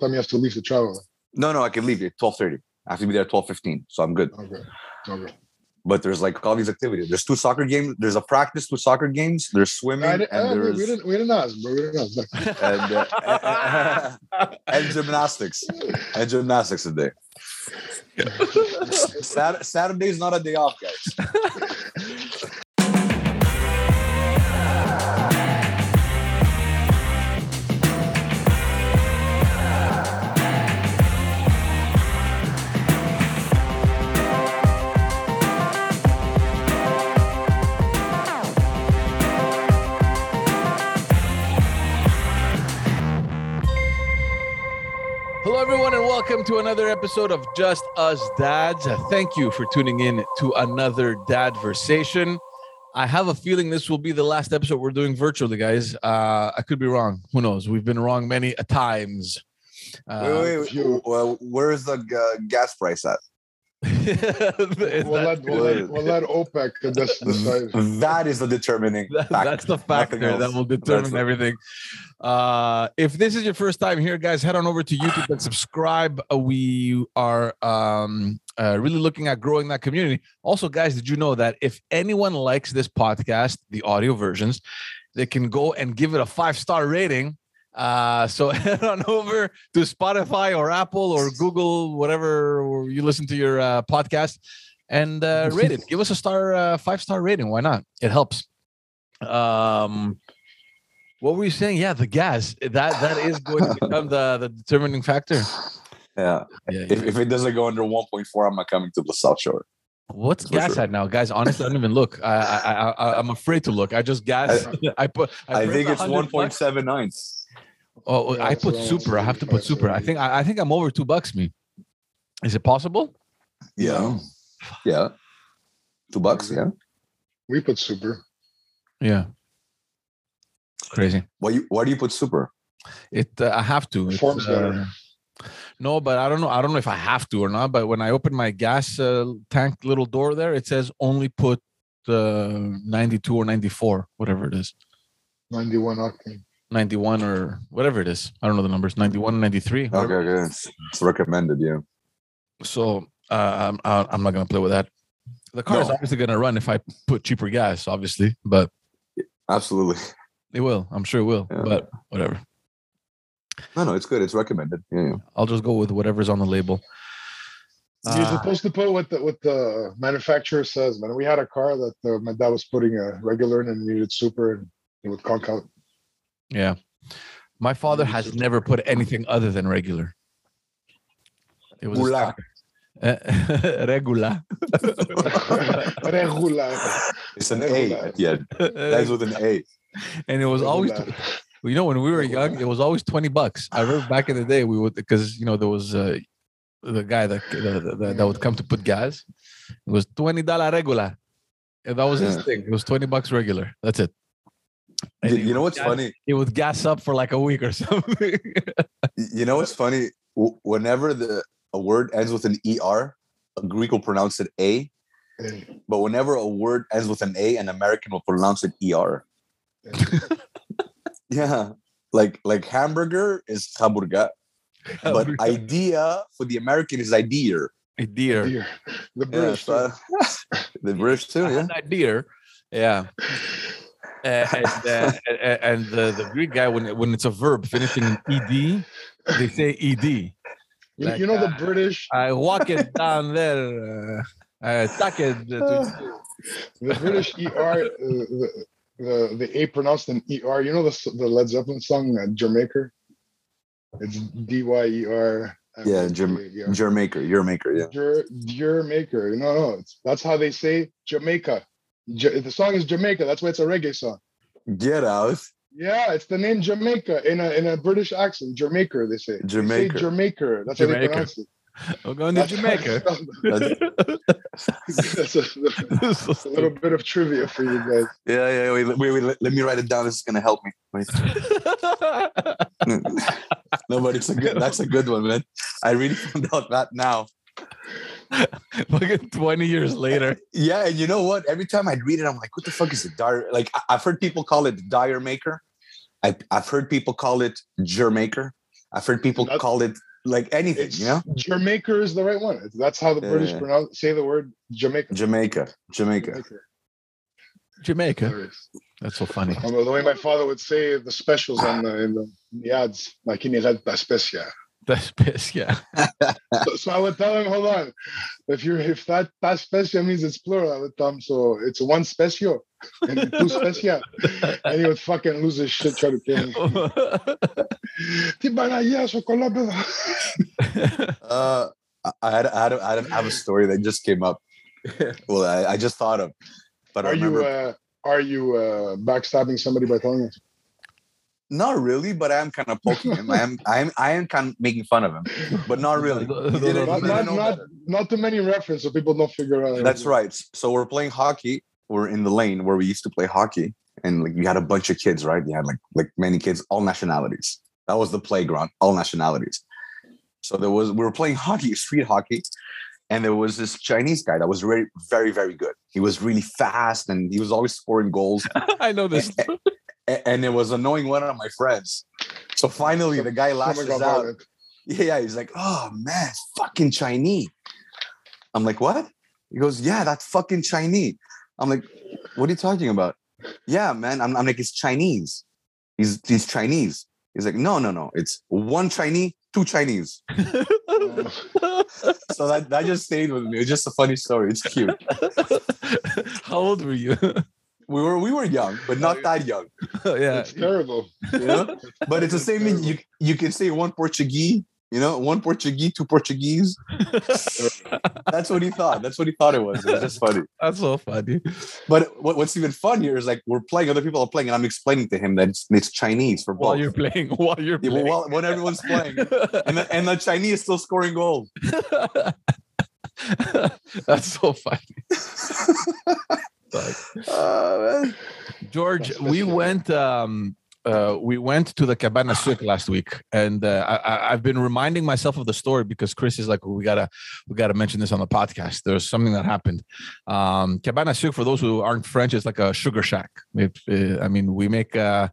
time you have to leave to travel? No, no, I can leave at twelve thirty. I have to be there at twelve fifteen, so I'm good. Okay. Okay. But there's like all these activities. There's two soccer games. There's a practice, two soccer games. There's swimming, and uh, there's we didn't we didn't ask, bro. We didn't ask. and, uh, and gymnastics and gymnastics today. Sat- Saturday's not a day off, guys. Welcome to another episode of Just Us Dads. Thank you for tuning in to another Dad Dadversation. I have a feeling this will be the last episode we're doing virtually, guys. Uh, I could be wrong. Who knows? We've been wrong many a times. Uh, wait, wait, wait. Well, where's the uh, gas price at? Is We'll let, we'll, let, we'll let OPEC decide. That is the determining That- factor. that's the Nothing factor that will determine That's the- everything. Uh, if this is your first time here, guys, head on over to YouTube and subscribe. Uh, we are um, uh, really looking at growing that community. Also, guys, did you know that if anyone likes this podcast, the audio versions, they can go and give it a five star rating. Uh, so head on over to Spotify or Apple or Google, whatever you listen to your uh, podcast, and uh, rate it. Give us a star, uh, five star rating. Why not? It helps. Um, what were you saying? Yeah, the gas that that is going to become the the determining factor. Yeah. Yeah. If, if it doesn't go under 1.4, I'm not coming to the South Shore. What's For gas sure. at now, guys? Honestly, I don't even look. I I, I I- I'm afraid to look. I just gas. I, put. I, press think it's 1.79. Oh, Yeah, I put super. I have to put super. I think I, I think I'm over two bucks. Me, is it possible? Yeah. Yeah. Two bucks. Yeah. We put super. Yeah. Crazy. Why you? Why do you put super? It. Uh, I have to. It's, Performs better. uh, no, but I don't know. I don't know if I have to or not. But when I open my gas uh, tank little door there, it says only put uh, 92 or 94, whatever it is. 91 octane. 91 or whatever it is. I don't know the numbers. 91, 93. Okay, okay. It's, it's recommended. Yeah. So uh, I'm I'm not gonna play with that. The car is obviously gonna run if I put cheaper gas, obviously, but Absolutely. it will. I'm sure it will. Yeah. But whatever. No, no, it's good. It's recommended. Yeah. yeah. I'll just go with whatever's on the label. You're Uh, supposed to put what the what the manufacturer says, man. We had a car that uh, my dad was putting a regular in and needed super, and it would conk out. Yeah. My father has never put anything other than regular. It was his Gula. car. Uh, regular. Regular. It's an A at the end. That's with an A. and it was always you know when we were young it was always 20 bucks i remember back in the day we would because you know there was uh, the guy that, the, the, that would come to put gas it was 20 dollar regular and that was his Yeah. thing it was 20 bucks regular that's it And You know what's gas- funny? it would gas up for like a week or something You know what's funny? Whenever the a word ends with an ER, a Greek will pronounce it A. But whenever a word ends with an A, an American will pronounce it ER. Yeah. Like like hamburger is hamburger, but idea for the American is idea. Idea. Dear. The Yeah, British. so- the British too, I yeah. had that deer yeah and uh, and- and the, the Greek guy, when when it's a verb finishing in ed, they say ed. you, like, you know the uh, British. I walk it down there. Uh, I tuck it. To, The British ER. Uh, the, the the A pronounced in ER. You know the the Led Zeppelin song uh, Jamaica. It's D Y E R. Yeah, Jam- Yeah. Your maker, your maker, yeah. Your your maker. No, no, it's, that's how they say Jamaica. Ja- the song is Jamaica. That's why it's a reggae song. Get out. Yeah, it's the name Jamaica in a in a British accent. Jamaica, they say. Jamaica. They say Jamaica. That's how they Jamaica. pronounce it. I'm going to That's Jamaica. That's a, that's a little bit of trivia for you guys. Yeah, yeah. Wait, wait, wait. Let, let me write it down. This is gonna help me. Wait. no, but it's a good. That's a good one, man. I really found out that now. Fucking 20 years later. Yeah, and you know what? Every time I read it, I'm like, what the fuck is a dire? Like, I- I've heard people call it dire maker. I, I've heard people call it Jermaker. I've heard people That's- call it like anything, It's you know? Jamaica is the right one. That's how the Yeah, British yeah. pronounce say the word Jamaica. Jamaica, Jamaica. Jamaica. Hilarious. That's so funny. Um, the way my father would say the specials on the in the, in the ads, like in the specia. That's piss. Yeah. So, so I would tell him, hold on, if you're if that that specia means it's plural, I would tell him so it's one special and two specia, and he would fucking lose his shit trying to kill me. Ti banaya, chocolat blanc. Uh, I- I had, I had, I had, I have a story that just came up. Well, I, I just thought of, but I Are you uh, are you uh, backstabbing somebody by telling us? Not really, but I am kind of poking him. I am, I am, I am kind of making fun of him, but not really. Didn't- Not, didn't not, know not, better. not too many reference so people don't figure out. That's right. So we're playing hockey. We're in the lane where we used to play hockey, and like you had a bunch of kids, right? You had like like many kids, all nationalities. That was the playground, all nationalities. So there was we were playing hockey, street hockey, and there was this Chinese guy that was very, very, very good. He was really fast, and he was always scoring goals. I know this. A- and it was annoying one of my friends. So finally, the guy lashes Someone got out. Yeah, yeah. He's like, oh man, it's fucking Chinese. I'm like, what? He goes, yeah, that's fucking Chinese. I'm like, what are you talking about? Yeah, man. I'm, I'm like, it's Chinese. He's he's Chinese. He's like, no, no, no. It's one Chinese, two Chinese. So that, that just stayed with me. It's just a funny story. It's cute. How old were you? We were we were young, but not that young. yeah. It's terrible. You know? But it's the same thing. You you can say one Portuguese, you know, one Portuguese, two Portuguese. That's what he thought. That's what he thought it was. It was just funny. That's so funny. But what, what's even funnier is like we're playing, other people are playing, and I'm explaining to him that it's, it's Chinese for While both. you're playing, while you're Yeah, playing. well, when everyone's playing, and the, and the Chinese is still scoring goals. That's so funny. Uh. George, we went um uh, we went to the cabane à sucre last week, and uh, I, I've been reminding myself of the story because Chris is like, we gotta, we gotta mention this on the podcast. There's something that happened. Um, cabane à sucre, for those who aren't French, is like a sugar shack. It, uh, I mean, we make uh,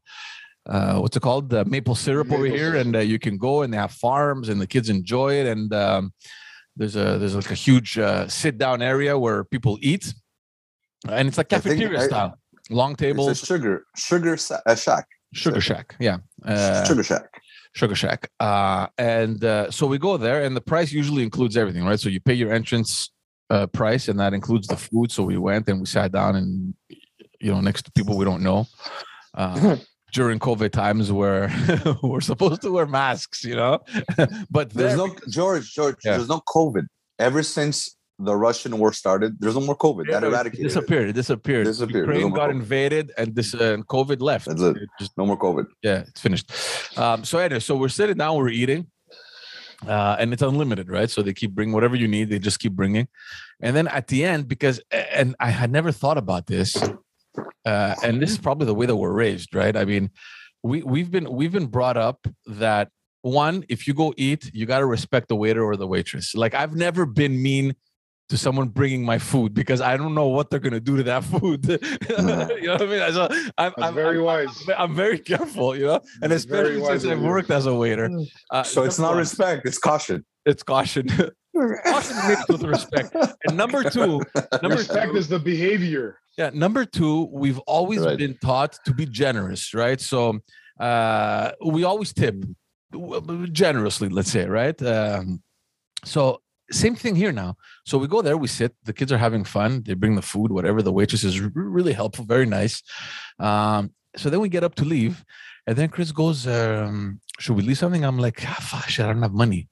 uh, what's it called? The maple syrup over here, syrup. and uh, you can go and they have farms, and the kids enjoy it. And um, there's a there's like a huge uh, sit down area where people eat, and it's like cafeteria I- style, long It's tables, a sugar, sugar sa- uh, shack. Sugar Shack. Yeah. Uh, sugar shack. Sugar Shack. Uh, and uh, so we go there, and the price usually includes everything, right? So you pay your entrance uh, price, and that includes the food. So we went and we sat down, and you know, next to people we don't know. Uh, during COVID times, where we're supposed to wear masks, you know, but There's there- no George, George. Yeah. There's no COVID. Ever since the Russian war started, there's no more COVID. Yeah, that eradicated. it. disappeared. It disappeared. Disappeared. Ukraine no got COVID. invaded, and this uh, COVID left. That's it. just No more COVID. yeah, it's finished. Um, so anyway, so we're sitting down, we're eating, uh, and it's unlimited, right? So they keep bringing whatever you need. They just keep bringing, and then at the end, because and I had never thought about this, uh, and this is probably the way that we're raised, right? I mean, we we've been we've been brought up that one, if you go eat, you got to respect the waiter or the waitress. Like I've never been mean to someone bringing my food because I don't know what they're gonna do to that food. you know what I mean? So I'm, I'm, very I'm- wise. I'm very careful, you know, and That's very especially since I've worked as a waiter. Uh, So it's not number one, respect. It's caution. It's caution. caution mixed with respect. And number two, number Respect two, is the behavior. yeah, number two, we've always Right. been taught to be generous, right? So uh, we always tip generously, let's say, right? Um, so same thing here now. So we go there, we sit. The kids are having fun. They bring the food, whatever. The waitress is really helpful, very nice. Um, so then we get up to leave, and then Chris goes, um, "Should we leave something?" I'm like, ah, fuck, "Shit, I don't have money."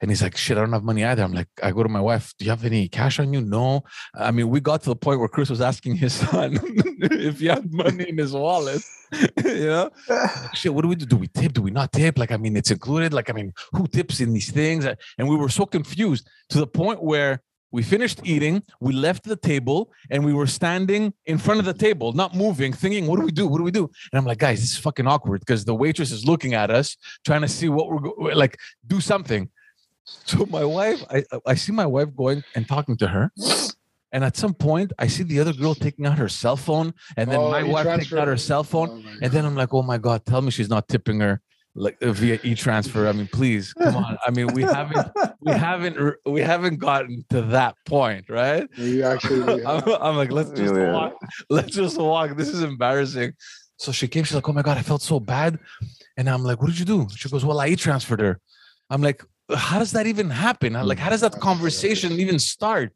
And he's like, "Shit, I don't have money either." I'm like, I go to my wife, "Do you have any cash on you?" No. I mean, we got to the point where Chris was asking his son if he had money in his wallet. you know, shit. What do we do? Do we tip? Do we not tip? Like, I mean, it's included. Like, I mean, who tips in these things? And we were so confused to the point where we finished eating, we left the table, and we were standing in front of the table, not moving, thinking, "What do we do? What do we do?" And I'm like, "Guys, this is fucking awkward because the waitress is looking at us, trying to see what we're go- like, do something." So my wife, I I see my wife going and talking to her. And at some point, I see the other girl taking out her cell phone, and then Oh, my wife taking out her cell phone. Oh And then I'm like, oh my God, tell me she's not tipping her. Like uh, via e-transfer. I mean, please, come on. I mean, we haven't, we haven't, we haven't gotten to that point, right? You actually. I'm, I'm like, let's just Yeah. walk. Let's just walk. This is embarrassing. So she came. She's like, oh my god, I felt so bad. And I'm like, what did you do? She goes, well, I e-transferred her. I'm like, how does that even happen? I'm like, how does that conversation even start?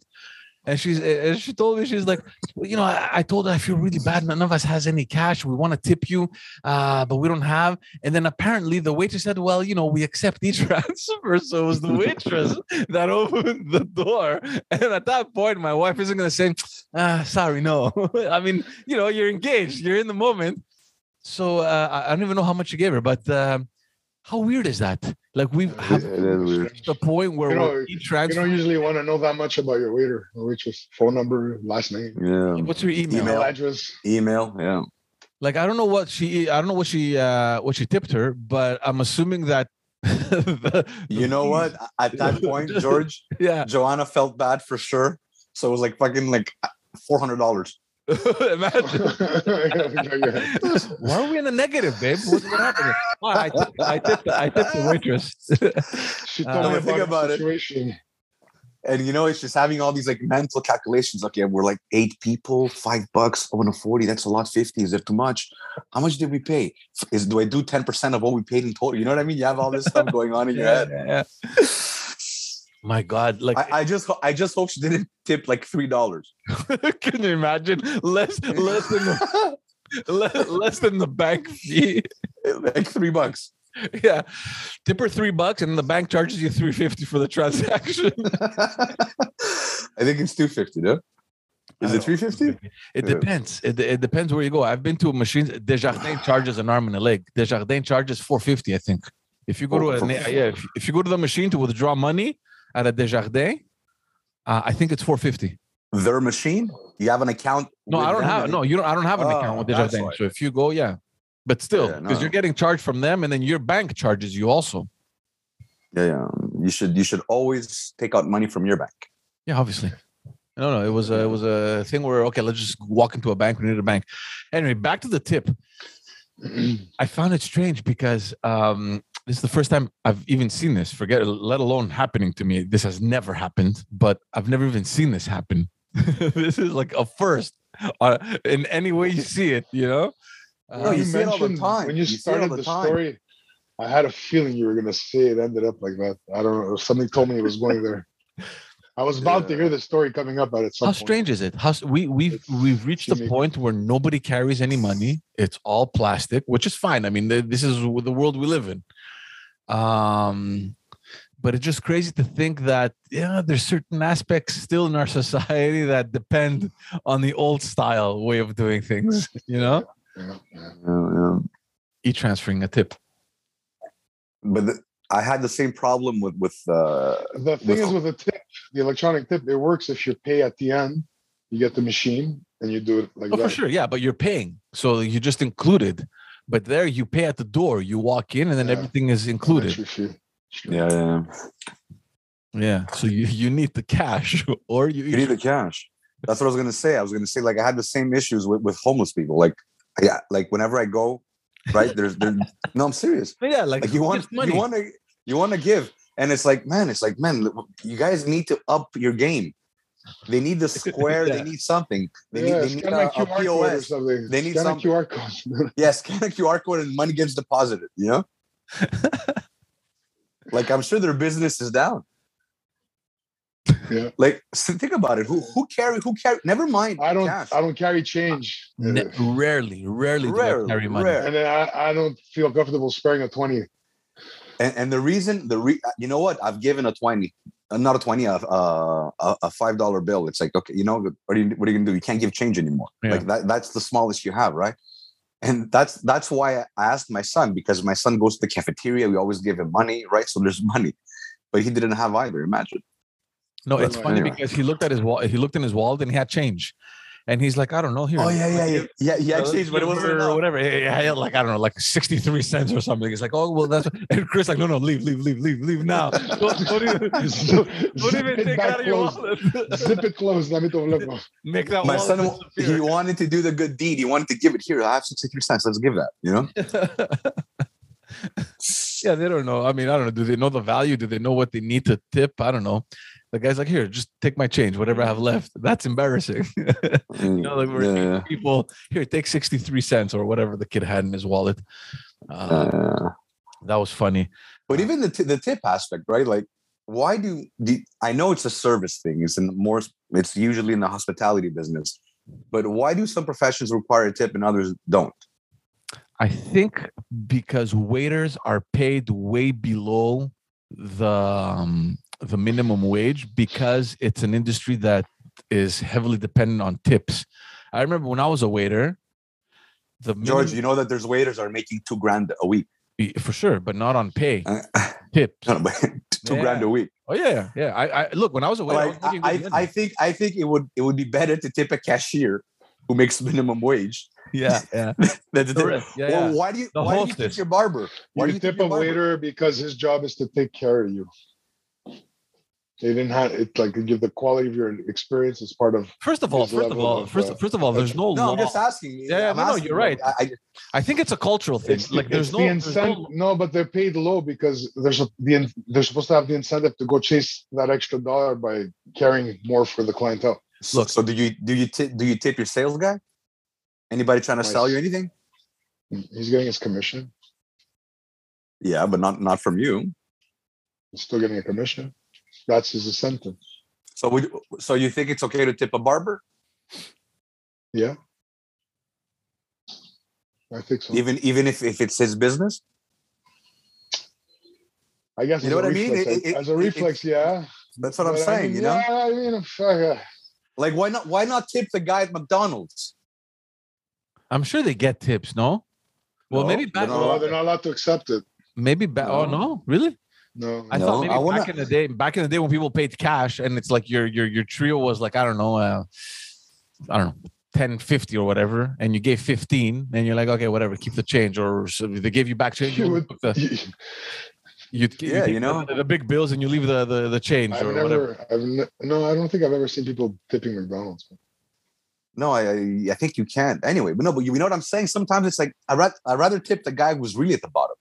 And she's and she told me she's like, well, you know, I, I told her I feel really bad. None of us has any cash. We want to tip you, uh, but we don't have. And then apparently the waitress said, well, you know, we accept e-transfer. So it was the waitress that opened the door. And at that point, my wife isn't gonna say, ah, sorry, no. I mean, you know, you're engaged, you're in the moment. So uh, I don't even know how much you gave her, but um, how weird is that? Like we have It is weird. reached the point where You know, we're You don't usually want to know that much about your waiter or waitress. Phone number, last name, Yeah. What's your email? email Email. address. Email. Yeah. Like I don't know what she I don't know what she uh what she tipped her, but I'm assuming that the- You know what? At that point, George, Yeah. Joanna felt bad for sure. So it was like fucking like four hundred dollars. Imagine. Why are we in the negative, babe? What, what happened? Oh, I, tipped, I tipped the, I tipped the waitress. She Uh, told me Think about, about the it. And you know, it's just having all these like mental calculations. Okay, we're like eight people, five bucks, oh, and a 40. That's a lot. 50. Is that too much? How much did we pay? Is do I do 10% of what we paid in total? You know what I mean? You have all this stuff going on in your head. yeah, yeah. My God, like I, I just I just hope she didn't tip like three dollars. can you imagine less less than the less, less than the bank fee? like three bucks. Yeah, tip her three bucks, and the bank charges you three fifty for the transaction. I think it's 250, no? Is it 350? It Yeah. depends. It, it depends where you go. I've been to machines. Desjardins charges an arm and a leg. Desjardins charges four fifty, I think. If you go oh, to Oh, a yeah, if, if you go to the machine to withdraw money at a Desjardins, uh, I think it's four fifty. Their machine? You have an account? No, I don't them have. No, you don't. I don't have an Oh, account with Desjardins. why. So if you go, yeah, but still, Yeah, because no. you're getting charged from them, and then your bank charges you also. Yeah, yeah. You should you should always take out money from your bank. Yeah, obviously. No, no, it was a, it was a thing where okay, let's just walk into a bank. We need a bank. Anyway, back to the tip. I found it strange because um, this is the first time I've even seen this. Forget, let alone happening to me. This has never happened, but I've never even seen this happen. this is like a first uh, in any way you see it. You know. No, Uh, you see it all the time. When you, You see it all started the the, story, I had a feeling you were gonna say it ended up like that. I don't know. Something told me it was going there. I was about to hear the story coming up at it. Some How point. strange is it? How we we've It's we've reached a unique. point where nobody carries any money. It's all plastic, which is fine. I mean, th- this is the world we live in. Um, but it's just crazy to think that yeah, there's certain aspects still in our society that depend on the old style way of doing things. You know, Yeah, yeah. Yeah, yeah. e-transferring a tip. But the, I had the same problem with with uh, The thing With- is with the tip, the electronic tip, it works if you pay at the end. You get the machine and you do it like Oh, that. for sure, yeah. But you're paying, so you just included. But there, you pay at the door. You walk in, and then Yeah. everything is included. Entry fee. yeah, yeah. Yeah. So you, you need the cash or you, You need the cash. That's what I was gonna say. I was gonna say like I had the same issues with, with homeless people. Like yeah, like whenever I go, right? There's there. No, I'm serious. yeah, like, Like you want money. you want to you want to give, and it's like man, it's like man, you guys need to up your game. They need the square. Yeah. They need something. They yeah, need they need scan a, a QR code or POS. something. They need scan something. a QR code. Yes, scan a QR code and money gets deposited. You know. like I'm sure their business is down. Yeah. Like so think about it. Who who carry who carry? Never mind. I don't. cash. I don't carry change. Ne- Uh, rarely, rarely do I carry money. rare. and then I, I don't feel comfortable sparing a twenty. And, and the reason, the re, you know what? I've given a twenty, uh, not a twenty, a a, a- five dollar bill. It's like okay, you know what are you what are you gonna do? You can't give change anymore. Yeah. Like that. That's the smallest you have, right? And that's that's why I asked my son because my son goes to the cafeteria. We always give him money, right? So there's money, but he didn't have either. Imagine. No, But it's funny anyway. because he looked at his wall. He looked in his wallet and he had change, and he's like, I don't know here. Oh yeah, yeah, yeah, yeah. Yeah, changed, but it wasn't whatever. Yeah, yeah, like I don't know, like sixty three cents or something. It's like, oh well, that's and Chris like, no, no, leave, leave, leave, leave, leave now. Don't, don't even, don't, even take out of your wallet. Zip it closed. Let me talk about Make that My son, he wanted to do the good deed. He wanted to give it here. I have sixty three cents. Let's give that. You know. Yeah, they don't know. I mean, I don't know. Do they know the value? Do they know what they need to tip? I don't know. The guy's like, here, just take my change, whatever I have left. That's embarrassing. you know, like we're Yeah, yeah. people here, take 63 cents or whatever the kid had in his wallet. Uh, Uh, that was funny. but even the t- the tip aspect, right? Like, why do, do I know it's a service thing? It's in more. It's usually in the hospitality business. But why do some professions require a tip and others don't? I think because waiters are paid way below the um, the minimum wage because it's an industry that is heavily dependent on tips. I remember when I was a waiter, the George, minimum- you know that there's waiters are making two grand a week. for sure, but not on pay Uh, tips. no, but two grand a week. Oh yeah, yeah. I, I look when I was a waiter. I, was Like, I, I. I think I think it would it would be better to tip a cashier who makes minimum wage yeah, yeah. than to Yeah, well, yeah. why do you The why do you tip hostess. your barber? Why do You you tip a waiter because his job is to take care of you. They didn't have it like give the quality of your experience as part of. First of all, first of all, of, first uh, first of all, there's no No, law. I'm just asking. Yeah, yeah, I'm no, no, you're right. I, I, I think it's a cultural thing. It's, like there's it's no, the there's incentive. no No, but they're paid low because there's a, the they're supposed to have the incentive to go chase that extra dollar by carrying more for the clientele. so, Look. so do you do you tip do you tip your sales guy? Anybody trying to sell you anything? He's getting his commission. Yeah, but not not from you. He's still getting a commission. That's his incentive. So would so you think it's okay to tip a barber Yeah. I think so. even even if if it's his business? I guess You know a what I mean? reflex, It- it- as a it- reflex, yeah. That's what I'm But I saying. mean, you know, Yeah, I mean, fuck, uh, like why not why not tip the guy at McDonald's? I'm sure they get tips, no? Well, No, maybe they're back not no, they're not allowed to accept it. maybe back oh No. no, really? No. I No, thought maybe I back wanna- in the day, back in the day when people paid cash and it's like your your your trio was like, I don't know, uh I don't know, 10, 50 or whatever, and you gave 15, and you're like, okay, whatever, keep the change. Or so they gave you back change, You you would- the, You- you, Yeah, you know. the, the big bills and you leave the the, the change I've or whatever. I've ne- no, I don't think I've ever seen people tipping McDonald's. No, I I- I think you can't. Anyway, but no, but you know what I'm saying? Sometimes it's like I rather I rather tip the guy who's really at the bottom.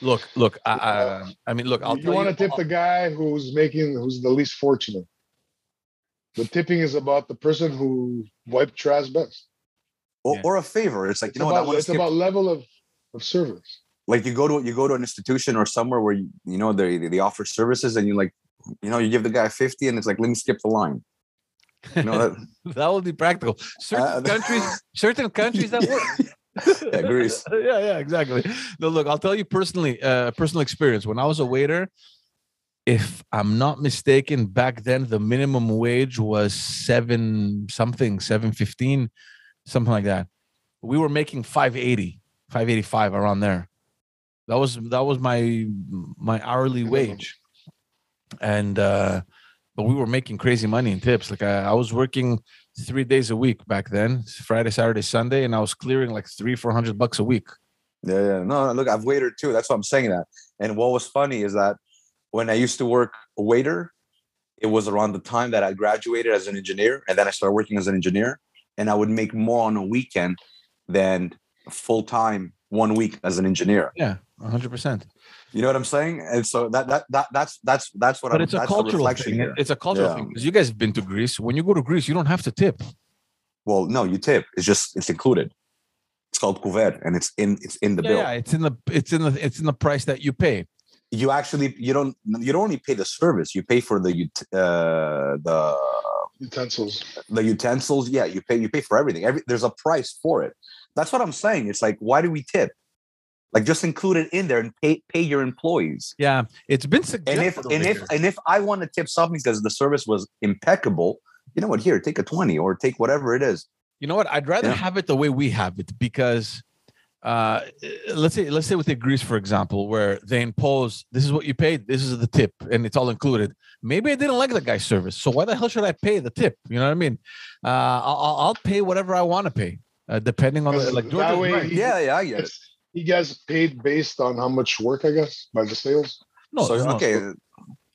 Look, look, I, I, I mean, look, I'll you tell want you, to tip the guy who's making, who's the least fortunate. The tipping is about the person who wiped trash best. Or, Yeah. or a favor. It's like, It's you know what, about, want to it's skip about level of, of service. like you go to you go to an institution or somewhere where you, you know they they offer services and you like you know you give the guy 50 and it's like let me skip the line you know that that would be practical. Certain Uh, countries, certain countries that work. Yeah, Greece. yeah, yeah, exactly. No, look, I'll tell you personally, uh, personal experience. When I was a waiter, if I'm not mistaken, back then the minimum wage was seven something, seven fifteen, something like that. We were making 580, 585 around there. That was that was my my hourly wage. And uh but we were making crazy money in tips. Like I, I was working three days a week back then, Friday, Saturday, Sunday, and I was clearing like three, four hundred bucks a week. yeah yeah no no, look i've waited too that's why i'm saying that and what was funny is that when i used to work a waiter it was around the time that i graduated as an engineer and then i started working as an engineer and i would make more on a weekend than full time one week as an engineer Yeah, hundred percent. You know what i'm saying and so that that, that that's that's that's what But i'm it's a that's cultural thing. here. It's a cultural Yeah. thing because you guys have been to Greece. When you go to Greece, you don't have to tip. Well, no, you tip. It's just it's included. It's called couvert, and it's in it's in the yeah, bill. yeah, it's in the it's in the it's in the price that you pay. You actually you don't you don't only pay the service. You pay for the uh, the Utensils. the utensils. Yeah, you pay you pay for everything. Every there's a price for it. That's what I'm saying. It's like why do we tip? Like just include it in there and pay pay your employees. Yeah, it's been suggested. And if and if and if I want to tip something because the service was impeccable, you know what? Here, take a twenty or take whatever it is. You know what? I'd rather Yeah. have it the way we have it because uh let's say let's say with the Greece, for example, where they impose this is what you paid, this is the tip, and it's all included. Maybe I didn't like the guy's service, so why the hell should I pay the tip? You know what I mean? Uh, I'll, I'll- I'll pay whatever I want to pay, uh, depending on the, like George way right. he- Yeah, yeah, I get it. He gets paid based on how much work, I guess, by the sales. No, so no, okay,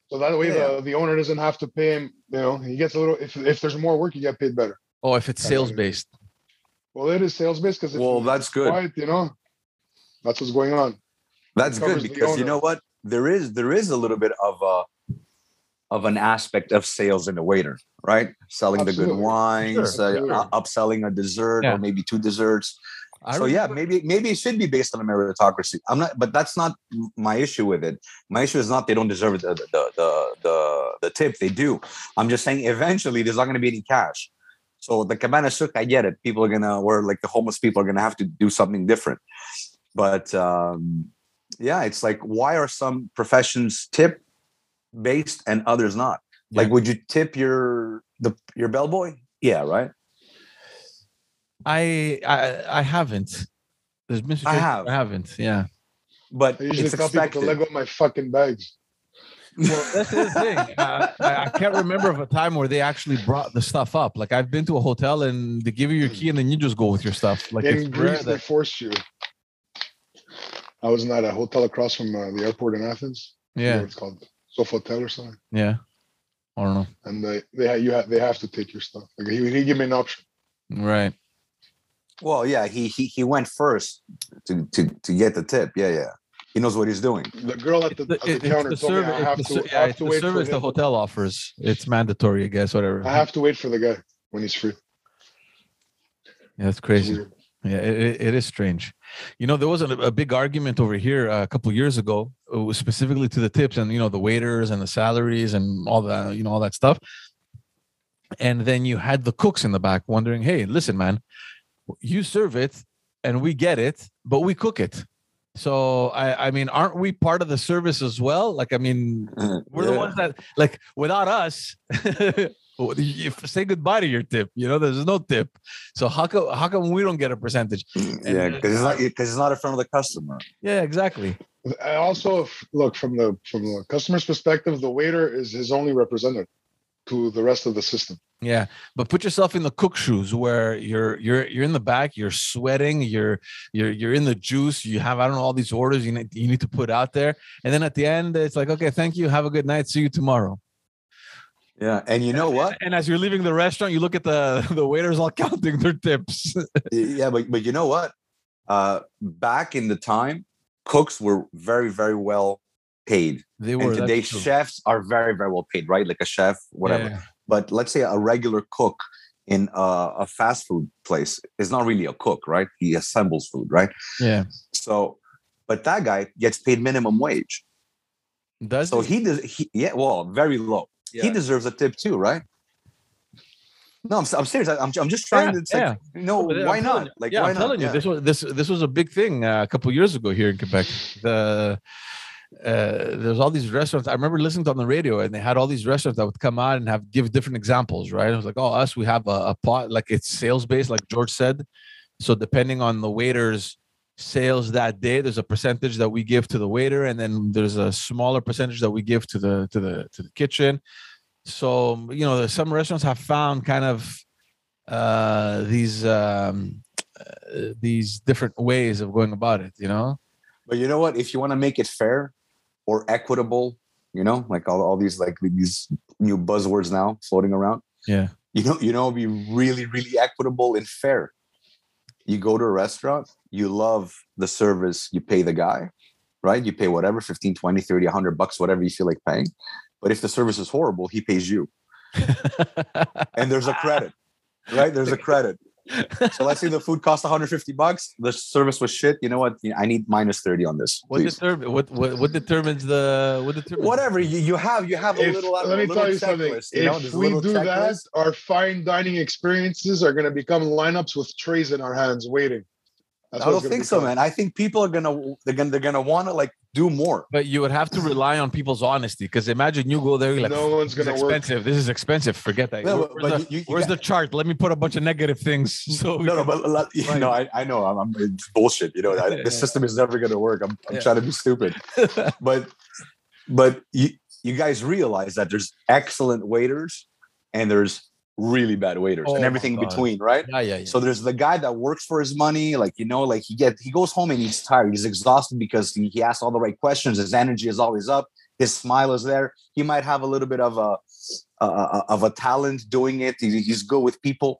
So that way Yeah. the, the owner doesn't have to pay him. You know, he gets a little. If if there's more work, you get paid better. Oh, if it's sales based. Well, it is sales based because Well, that's good. Quiet, you know. That's what's going on. That's good because you know what? There is there is a little bit of a of an aspect of sales in the waiter, right? Selling the good wines, uh, sure. uh, upselling a dessert Yeah. or maybe two desserts. I so yeah, maybe maybe it should be based on a meritocracy. I'm not, but that's not my issue with it. My issue is not they don't deserve the the the the, the tip. They do. I'm just saying eventually there's not going to be any cash. So the cabane à sucre, I get it. People are gonna, or like the homeless people are gonna have to do something different. But um, yeah, it's like why are some professions tip based and others not? Like, would you tip your the your bellboy? Yeah, right. I I I haven't. There's been situations have. I haven't. Yeah. But I usually it's tell people to expected. let go of my fucking bags. Well, that's the thing. Uh, I, I can't remember of a time where they actually brought the stuff up. Like I've been to a hotel and they give you your key and then you just go with your stuff. Like in it's Greece, rare they forced you. I was in at a hotel across from uh, the airport in Athens. Yeah, it's called Sofitel or something. yeah. I don't know. And they they ha- you have they have to take your stuff. Like he, he gave me an option. Right. Well, yeah, he he he went first to to to get the tip. Yeah, yeah. He knows what he's doing. The girl at the, the, at the counter the told me service, I have it's to, the, ser- I have to the wait for service the hotel offers. It's mandatory, I guess. Whatever. I have to wait for the guy when he's free. yeah, it's It's crazy. weird. Yeah, it, it- it is strange. You know, there was a, a big argument over here uh, a couple years ago, it was specifically to the tips and you know the waiters and the salaries and all that, you know, all that stuff. And then you had the cooks in the back wondering, "Hey, listen, man, you serve it and we get it, but we cook it." So I, I mean, aren't we part of the service as well? Like, I mean, mm, we're the ones that like without us you say goodbye to your tip you know there's no tip so how come how come we don't get a percentage mm, Yeah, because it's not because it's not in front of the customer. yeah exactly I also look from the from the customer's perspective. The waiter is his only representative to the rest of the system. Yeah but put yourself in the cook shoes where you're you're you're in the back you're sweating you're you're you're in the juice you have i don't know all these orders you need, you need to put out there and then at the end it's like okay thank you have a good night see you tomorrow Yeah, and you know what? and as you're leaving the restaurant you look at the the waiters all counting their tips yeah, but but you know what? Uh, back in the time, cooks were very very well paid, they were and today chefs are very very well paid, right? Like a chef, whatever. Yeah. But let's say a regular cook in a, a fast food place is not really a cook, right? He assembles food, right? yeah So, but that guy gets paid minimum wage. does So he? does. He, yeah, well, very low. He deserves a tip too, right? No, I'm, I'm serious. I'm, I'm just trying Yeah, to. It's like, no, I'm why not? you- Like, yeah, why I'm not? telling you, Yeah. this was this this was a big thing uh, a couple years ago here in Quebec. The uh, there's all these restaurants. I remember listening to on the radio, and they had all these restaurants that would come out and have give different examples. Right? It was like, oh, us, we have a, a pot, like it's sales based, like George said. So depending on the waiter's sales that day, there's a percentage that we give to the waiter, and then there's a smaller percentage that we give to the to the to the kitchen. So you know, some restaurants have found kind of uh these um uh, these different ways of going about it you know But you know what? If you want to make it fair or equitable, you know, like all, all these like these new buzzwords now floating around. Yeah. You know, you know, be really, really equitable and fair. You go to a restaurant, you love the service, you pay the guy, right? You pay whatever, 15, 20, 30, 100 bucks, whatever you feel like paying. But if the service is horrible, he pays you. And there's a credit, right? There's a credit. So let's say the food cost 150 bucks, the service was shit. You know what? I need minus 30 on this. what, please. determine, what what what determines the what determines whatever you, you have you have a If- little let me little tell you something. checklist, you know, if there's a we little do that, checklist. our fine dining experiences are going to become lineups with trays in our hands waiting. That's I don't think so, become. man. I think people are gonna they're gonna they're gonna want to like do more. but you would have to rely on people's honesty because imagine you go there you're like no one's going to work. expensive this is expensive forget that No, where's, but the, you- you where's got- the chart let me put a bunch of negative things so we No, no, but a you Right. know, I, I know I'm, I'm it's bullshit. You know, I, Yeah. the system is never gonna work. I'm, I'm Yeah. trying to be stupid, but but you you guys realize that there's excellent waiters and there's really bad waiters Oh and everything in between, right? yeah yeah yeah So there's the guy that works for his money, like you know, like he get he goes home and he's tired, he's exhausted because he, he asks all the right questions. His energy is always up, his smile is there. He might have a little bit of a uh, of a talent doing it. He- he's good with people,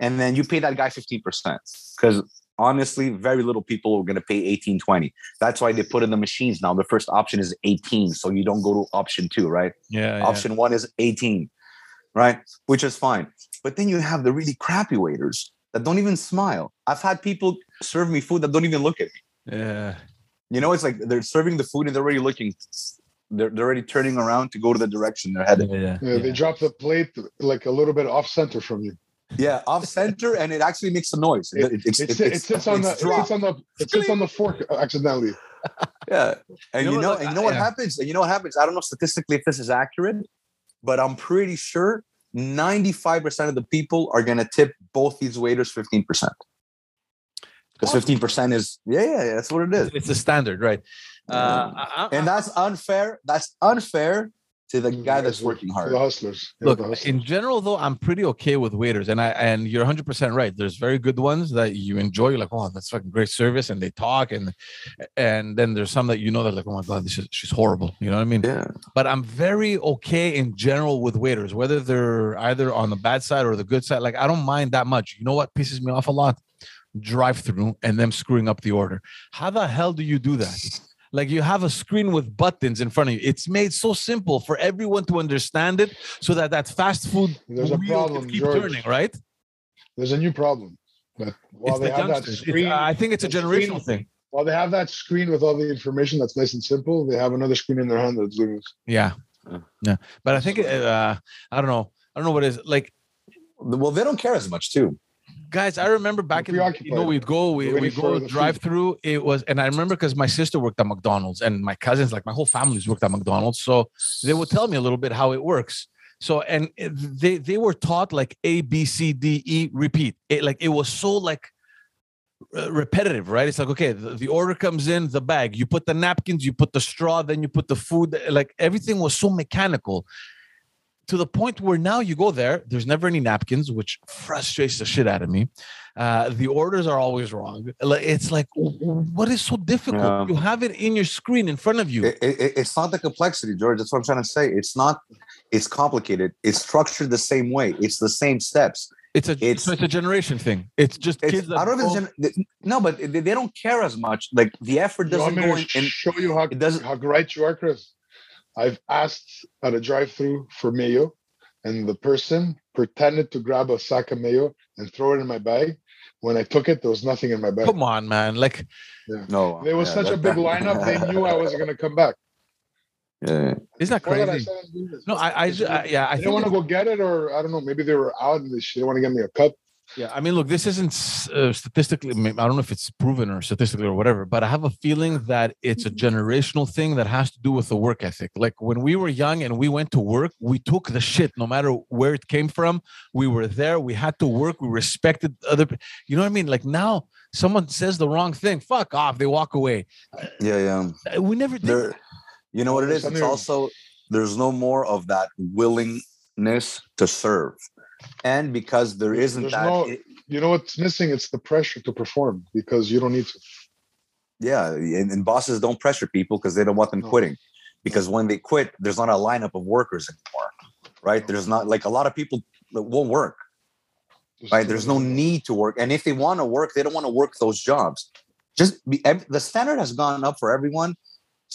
and then you pay that guy fifteen percent because honestly, very little people are going to pay 18, 20. That's why they put in the machines now. The first option is 18. So you don't go to option two, right? Yeah. Option one is 18, right? Which is fine. But then you have the really crappy waiters that don't even smile. I've had people serve me food that don't even look at me. Yeah. You know, it's like they're serving the food and they're already looking, they're, they're already turning around to go to the direction they're headed. Yeah. Yeah, they drop the plate like a little bit off center from you. Yeah, off center, and it actually makes a noise. It, it, It, it, it sits on the it's it sits on the it sits on the fork accidentally. Yeah, and You know you what, know, look, and you know what yeah. happens. And you know what happens. I don't know statistically if this is accurate, but I'm pretty sure 95 percent of the people are going to tip both these waiters 15 percent. Because 15 percent is yeah, yeah, yeah, that's what it is, It's the standard, right? Uh, and that's unfair. That's unfair to the mm, guy that's working hard. The hustlers. Yeah, Look, the hustlers. in general, though, I'm pretty okay with waiters, and I and you're 100 percent right. There's very good ones that you enjoy. You're like, oh, that's fucking great service, and they talk, and and then there's some that you know that like, oh my god, this is she's horrible. You know what I mean? Yeah, But I'm very okay in general with waiters, whether they're either on the bad side or the good side. Like I don't mind that much. You know what pisses me off a lot? Drive through and them screwing up the order. How the hell do you do that? Like you have a screen with buttons in front of you. It's made so simple for everyone to understand it, so that that fast food There's a wheel problem, can keep George. turning, right? There's a new problem. But while it's they the have that youngsters. It's- screen, I think it's a the screen- generational thing. while they have that screen with all the information that's nice and simple, they have another screen in their hand that's doing. Yeah, Yeah. yeah. But I think uh, I don't know. I don't know what it is like. well, they don't care as much too. Guys i remember back in you know we'd go we, we go drive through it was and i remember because my sister worked at mcdonald's and my cousins like my whole family's worked at mcdonald's so they would tell me a little bit how it works. So and they they were taught like a b c d e repeat. It like it was so like uh, repetitive right? It's like okay the, the order comes in the bag. You put the napkins you put the straw then you put the food like everything was so mechanical to the point where now you go there, there's never any napkins, which frustrates the shit out of me. Uh, the orders are always wrong. It's like, w- w- what is so difficult? Yeah. You have it in your screen in front of you. It, it, it's not the complexity, George. That's what I'm trying to say. It's not. It's complicated. It's structured the same way. It's the same steps. It's a it's- so it's a generation thing. It's just It's, kids. That I don't know if it's gen- no, but they, they don't care as much. Like the effort doesn't me go to in. in show you how, it doesn't- how right you are, Chris? I've asked at a drive-through for mayo, and the person pretended to grab a sack of mayo and throw it in my bag. When I took it, there was nothing in my bag. come on, man. Like no, There was yeah, such a big that- lineup; they knew I wasn't going to come back. Yeah, isn't that Why crazy? say I'm doing this? No, I, I, I yeah, I I didn't want to go get it, or I don't know. Maybe they were out and they didn't want to get me a cup. Yeah, I mean, look, this isn't uh, statistically. I don't know if it's proven or statistically or whatever, but I have a feeling that it's a generational thing that has to do with the work ethic. Like when we were young and we went to work, we took the shit, no matter where it came from. We were there. We had to work. We respected other. You know what I mean? Like now, someone says the wrong thing, fuck off. They walk away. yeah, yeah. Uh, We never did. There, you know what it is? It's also there's no more of that willingness to serve, and because There's- isn't there's that. no- it- You know what's missing? It's the pressure to perform because you don't need to. yeah, and, and bosses don't pressure people because they don't want them No. quitting. Because when they quit, there's not a lineup of workers anymore, right? There's not like a lot of people that won't work. right? There's no need to work, and if they want to work, they don't want to work those jobs. Just be, the standard has gone up for everyone.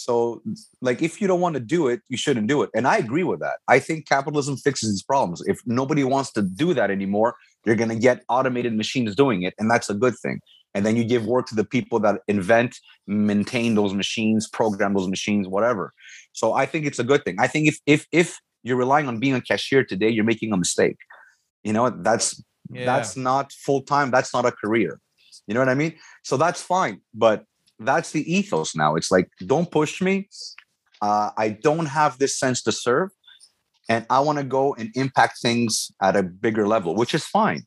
So, like, if you don't want to do it, you shouldn't do it. And I agree with that. I think capitalism fixes these problems. If nobody wants to do that anymore, you're going to get automated machines doing it, and that's a good thing. And then you give work to the people that invent, maintain those machines, program those machines, whatever. So I think it's a good thing. I think if if if you're relying on being a cashier today, you're making a mistake. You know, that's Yeah. that's not full time that's not a career you know what i mean so that's fine but that's the ethos now. It's like don't push me. Uh, i don't have this sense to serve and i want to go and impact things at a bigger level which is fine.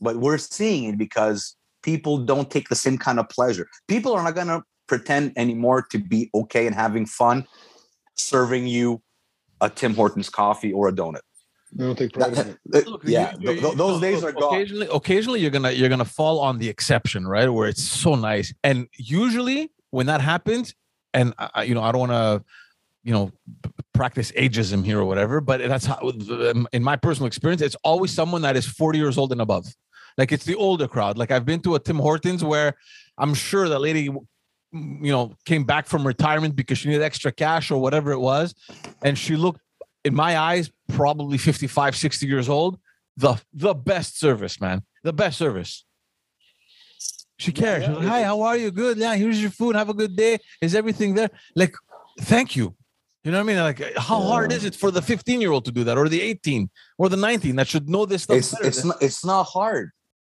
But we're seeing it because people don't take the same kind of pleasure. People are not going to pretend anymore to be okay and having fun serving you a tim hortons coffee or a donut They don't take pride in it. That- Look, yeah you- you- th- th- you- those days look, are gone Occasionally, occasionally you're gonna you're gonna fall on the exception, right? Where it's so nice, and usually when that happens, and I, I- you know, I don't want to, you know, practice ageism here or whatever, but that's how, in my personal experience, it's always someone that is 40 years old and above. Like it's the older crowd. Like I've been to a Tim Hortons where I'm sure that lady, you know, came back from retirement because she needed extra cash or whatever it was, and she looked, in my eyes, probably 55, 60 years old. The the best service, man. The best service. She cares. She's like, Hi, how are you? Good. Yeah, here's your food. Have a good day. Is everything there? Like, thank you. You know what I mean? Like, how hard is it for the 15 year old to do that, or the 18, or the 19 that should know this stuff? It's better it's not it's not hard.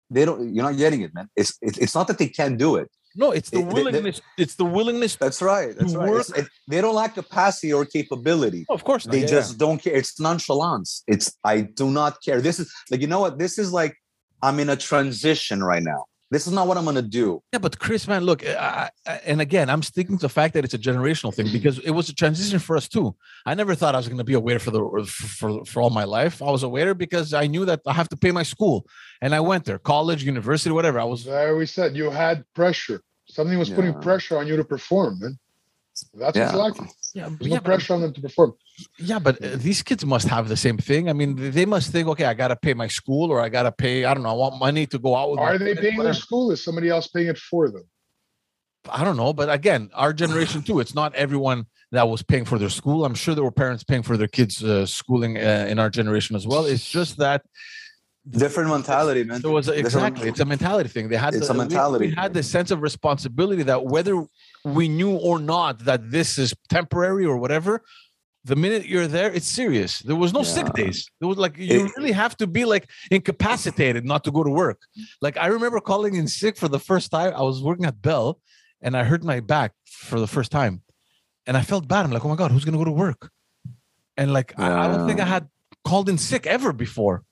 They don't. You're not getting it, man. It's it, it's not that they can't do it. No, it's the it- they- they- willingness. it's the willingness. That's right. That's right. It- they don't lack capacity or capability. Oh, of course, not. They Yeah, just don't care. It's nonchalance. It's I do not care. This is like you know what? This is like I'm in a transition right now. This is not what I'm gonna do. Yeah, but Chris, man, look, I, I, and again, I'm sticking to the fact that it's a generational thing because it was a transition for us too. I never thought I was going to be a waiter for the for, for for all my life. I was a waiter because I knew that I have to pay my school, and I went there, college, university, whatever. I was There we said you had pressure. Something was putting pressure on you to perform, man. That's Yeah. what's lacking. Yeah, There's yeah, no but, pressure on them to perform. yeah, but these kids must have the same thing. I mean, they- must think, okay, I got to pay my school, or I got to pay. I don't know. I want money to go out with. Are they paying their school? Is somebody else paying it for them? I don't know, but again, our generation too. It's not everyone that was paying for their school. I'm sure there were parents paying for their kids' uh, schooling uh, in our generation as well. It's just that Different mentality, man. there was a, exactly. It's a mentality thing. They had It's the, a mentality We, had thing. the sense of responsibility that whether we knew or not that this is temporary or whatever. The minute you're there, it's serious. There was no sick days. There was like you It- really have to be like incapacitated not to go to work. Like I remember calling in sick for the first time. I was working at Bell, and I hurt my back for the first time, and I felt bad. I'm like, oh my god, who's gonna go to work? And like I, I don't think I had called in sick ever before.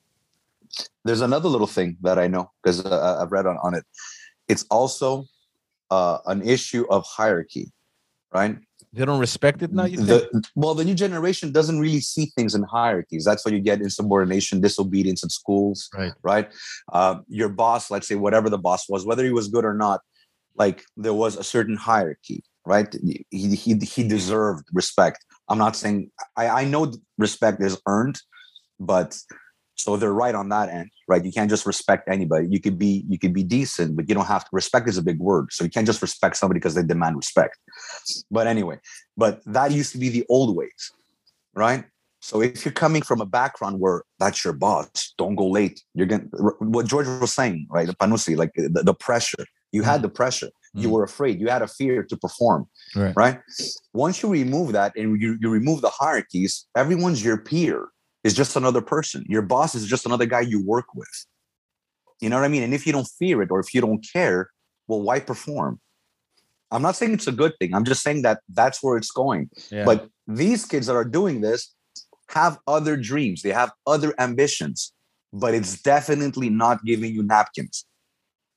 There's another little thing that I know because uh, I've read on, on it. It's also uh, an issue of hierarchy, right? They don't respect it now. You think? The, well, the new generation doesn't really see things in hierarchies. That's why you get insubordination, disobedience in schools, Right. Right. Uh, your boss, let's say whatever the boss was, whether he was good or not, like there was a certain hierarchy, right? He he he deserved respect. I'm not saying I I know respect is earned, but so they're right on that end, right? You can't just respect anybody. You could be you could be decent, but you don't have to. Respect is a big word, so you can't just respect somebody because they demand respect. But anyway, but that used to be the old ways, right? So if you're coming from a background where that's your boss, don't go late. You're gonna what George was saying, right? The Panusi, like the, the pressure. You had the pressure. You Mm. were afraid. You had a fear to perform, Right. right? Once you remove that and you, you remove the hierarchies, everyone's your peer is just another person. Your boss is just another guy you work with. You know what I mean? And if you don't fear it or if you don't care, well, why perform? I'm not saying it's a good thing. I'm just saying that that's where it's going. Yeah. But these kids that are doing this have other dreams, they have other ambitions, but it's definitely not giving you napkins.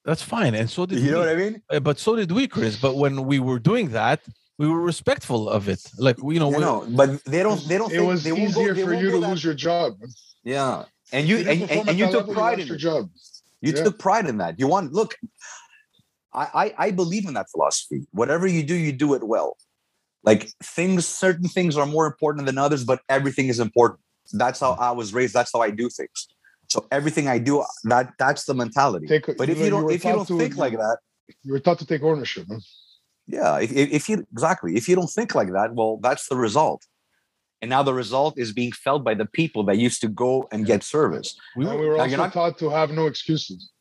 That's fine. And so did You know what I mean? Uh, But so did we, Chris. But when we were doing that, we were respectful of it. Like we, you know, You know, but they don't. They don't. It think, was they won't go- easier for you to that- lose your job. Yeah, and you If and, and, and you took level, pride lost in your it. job. You Yeah. took pride in that. You want look. I, I I believe in that philosophy. Whatever you do, you do it well. Like things, certain things are more important than others, but everything is important. That's how I was raised. That's how I do things. So everything I do, that that's the mentality. Take, But if you were- don't, if you don't to- think like that, you were taught to take ownership. Man. Yeah, if, if if you exactly, if you don't think like that, well, that's the result. And now the result is being felt by the people that used to go and get service. we were, we were also not- taught to have no excuses.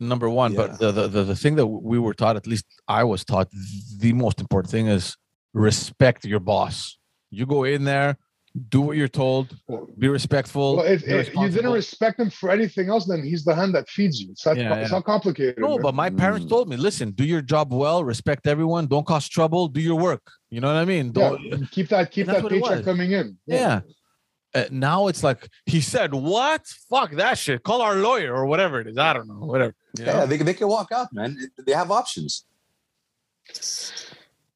number one. Yeah. But the, the the the thing that we were taught, at least I was taught, the most important thing is respect your boss. You go in there, do what you're told, be respectful. well, if, if you didn't respect him for anything else, then he's the hand that feeds you. It's not, Yeah, it's yeah. not complicated. No, man. but my parents Mm. told me, listen, do your job well, respect everyone, don't cause trouble, do your work. You know what I mean? yeah, Don't, and keep that keep that paycheck coming in. yeah. Uh, now it's like he said, "What? Fuck that shit! Call our lawyer or whatever it is. I don't know, whatever." you? Yeah, they, they can walk out, man. They have options.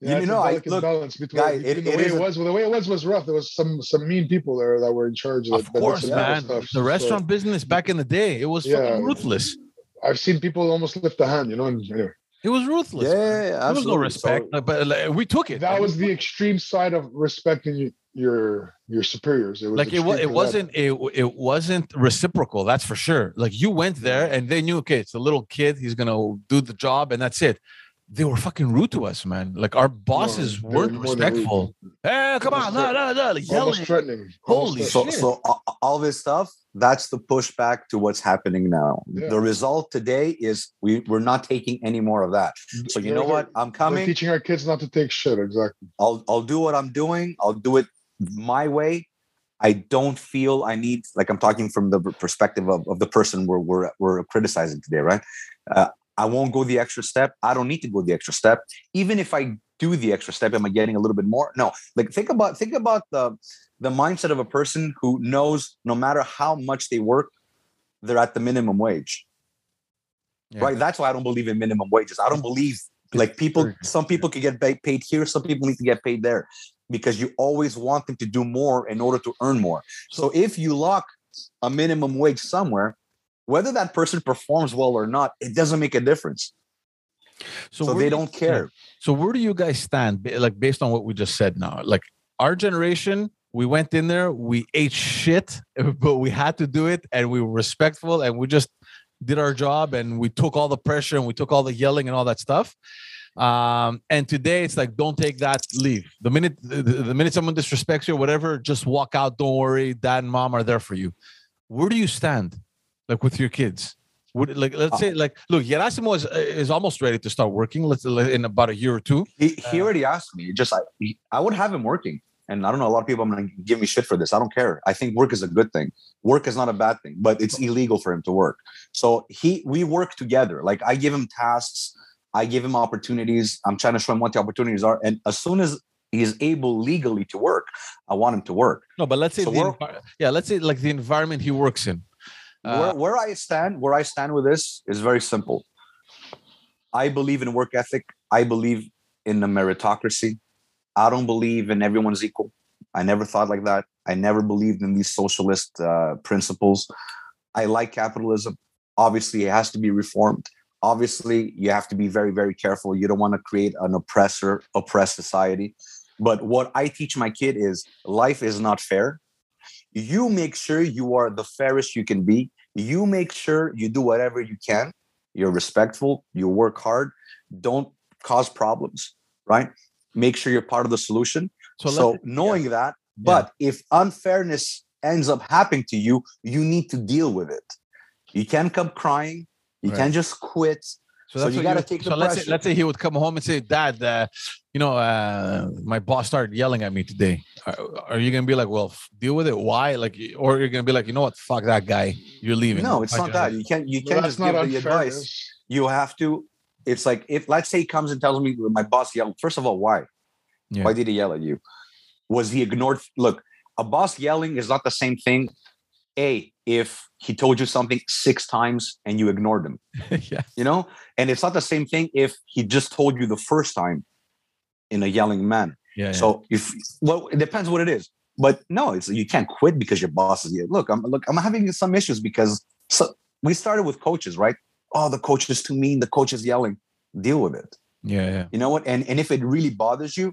Yeah, You it's a know, I- delicate look, balance between, guy, between it- the it way is it a- was. Well, the way it was was rough. There was some some mean people there that were in charge. That, Of that course, some man. stuff. The So restaurant business back in the day, it was Yeah. fucking ruthless. I've seen people almost lift a hand. You know, and anyway, It was ruthless. Yeah, man. yeah, there was no respect, So- but like, we took it. that Like, was the extreme side of respecting your your superiors. It was like it, wa- extreme it wasn't it, it wasn't reciprocal that's for sure like you went there and they knew okay it's a little kid he's gonna do the job and that's it they were fucking rude to us man like our bosses they were weren't more than rude. respectful hey come on no no no like yelling threatening. Holy Almost so threatening. so a- all this stuff that's the pushback to what's happening now Yeah. the result today is we we're not taking any more of that so you They're- know what i'm coming teaching our kids not to take shit. Exactly. i'll i'll do what i'm doing i'll do it my way i don't feel i need like i'm talking from the perspective of, of the person we're, we're we're criticizing today right uh, i won't go the extra step. I don't need to go the extra step. Even if i do the extra step am i getting a little bit more? No. Like think about think about the the mindset of a person who knows no matter how much they work they're at the minimum wage. Yeah. right? That's why i don't believe in minimum wages. I don't believe like people some people can get paid here some people need to get paid there because you always want them to do more in order to earn more. So if you lock a minimum wage somewhere whether that person performs well or not it doesn't make a difference so, where they do don't care So where do you guys stand? Like based on what we just said now, like our generation, we went in there, we ate shit, but we had to do it, and we were respectful, and we just did our job, and we took all the pressure, and we took all the yelling and all that stuff. Um, and today it's like, don't take that, leave. The minute the, the minute someone disrespects you or whatever, just walk out. Don't worry, dad and mom are there for you. Where do you stand, like with your kids? Would like let's Uh, say like look, Gerasimo is is almost ready to start working. Let's in about a year or two. he, he Uh, already asked me just I, I would have him working and i don't know a lot of people i'm gonna give me shit for this i don't care i think work is a good thing work is not a bad thing but it's illegal for him to work so he we work together like i give him tasks i give him opportunities i'm trying to show him what the opportunities are and as soon as he's able legally to work i want him to work No, but let's say So the envi- yeah, let's say like the environment he works in. Uh, where, where I stand, where I stand with this is very simple. I believe in work ethic. I believe in the meritocracy. I don't believe in everyone's equal. I never thought like that. I never believed in these socialist uh, principles. I like capitalism. Obviously, it has to be reformed. Obviously, you have to be very, very careful. You don't want to create an oppressor, oppressed society. But what I teach my kid is life is not fair you make sure you are the fairest you can be. You make sure you do whatever you can. You're respectful. You work hard. Don't cause problems right? Make sure you're part of the solution. So, so, knowing that but if unfairness ends up happening to you you need to deal with it. You can't come crying. You Right. can't just quit so, so you gotta take the so let's say, let's say he would come home and say, "Dad, uh, you know, uh, my boss started yelling at me today." Are, are you gonna be like, "Well, f- deal with it"? Why? Like, or you're gonna be like, "You know what? Fuck that guy. You're leaving." no it's I not just- that you can't you can't that's just give the advice you have to it's like if let's say he comes and tells me my boss yelled first of all why Yeah. why did he yell at you was he ignored look a boss yelling is not the same thing a if he told you something six times and you ignored him yeah. you know and it's not the same thing if he just told you the first time in a yelling manner Yeah. yeah. so if well it depends what it is but no it's you can't quit because your boss is look i'm look i'm having some issues because so we started with coaches right oh the coach is too mean the coach is yelling deal with it yeah, yeah. you know what and and if it really bothers you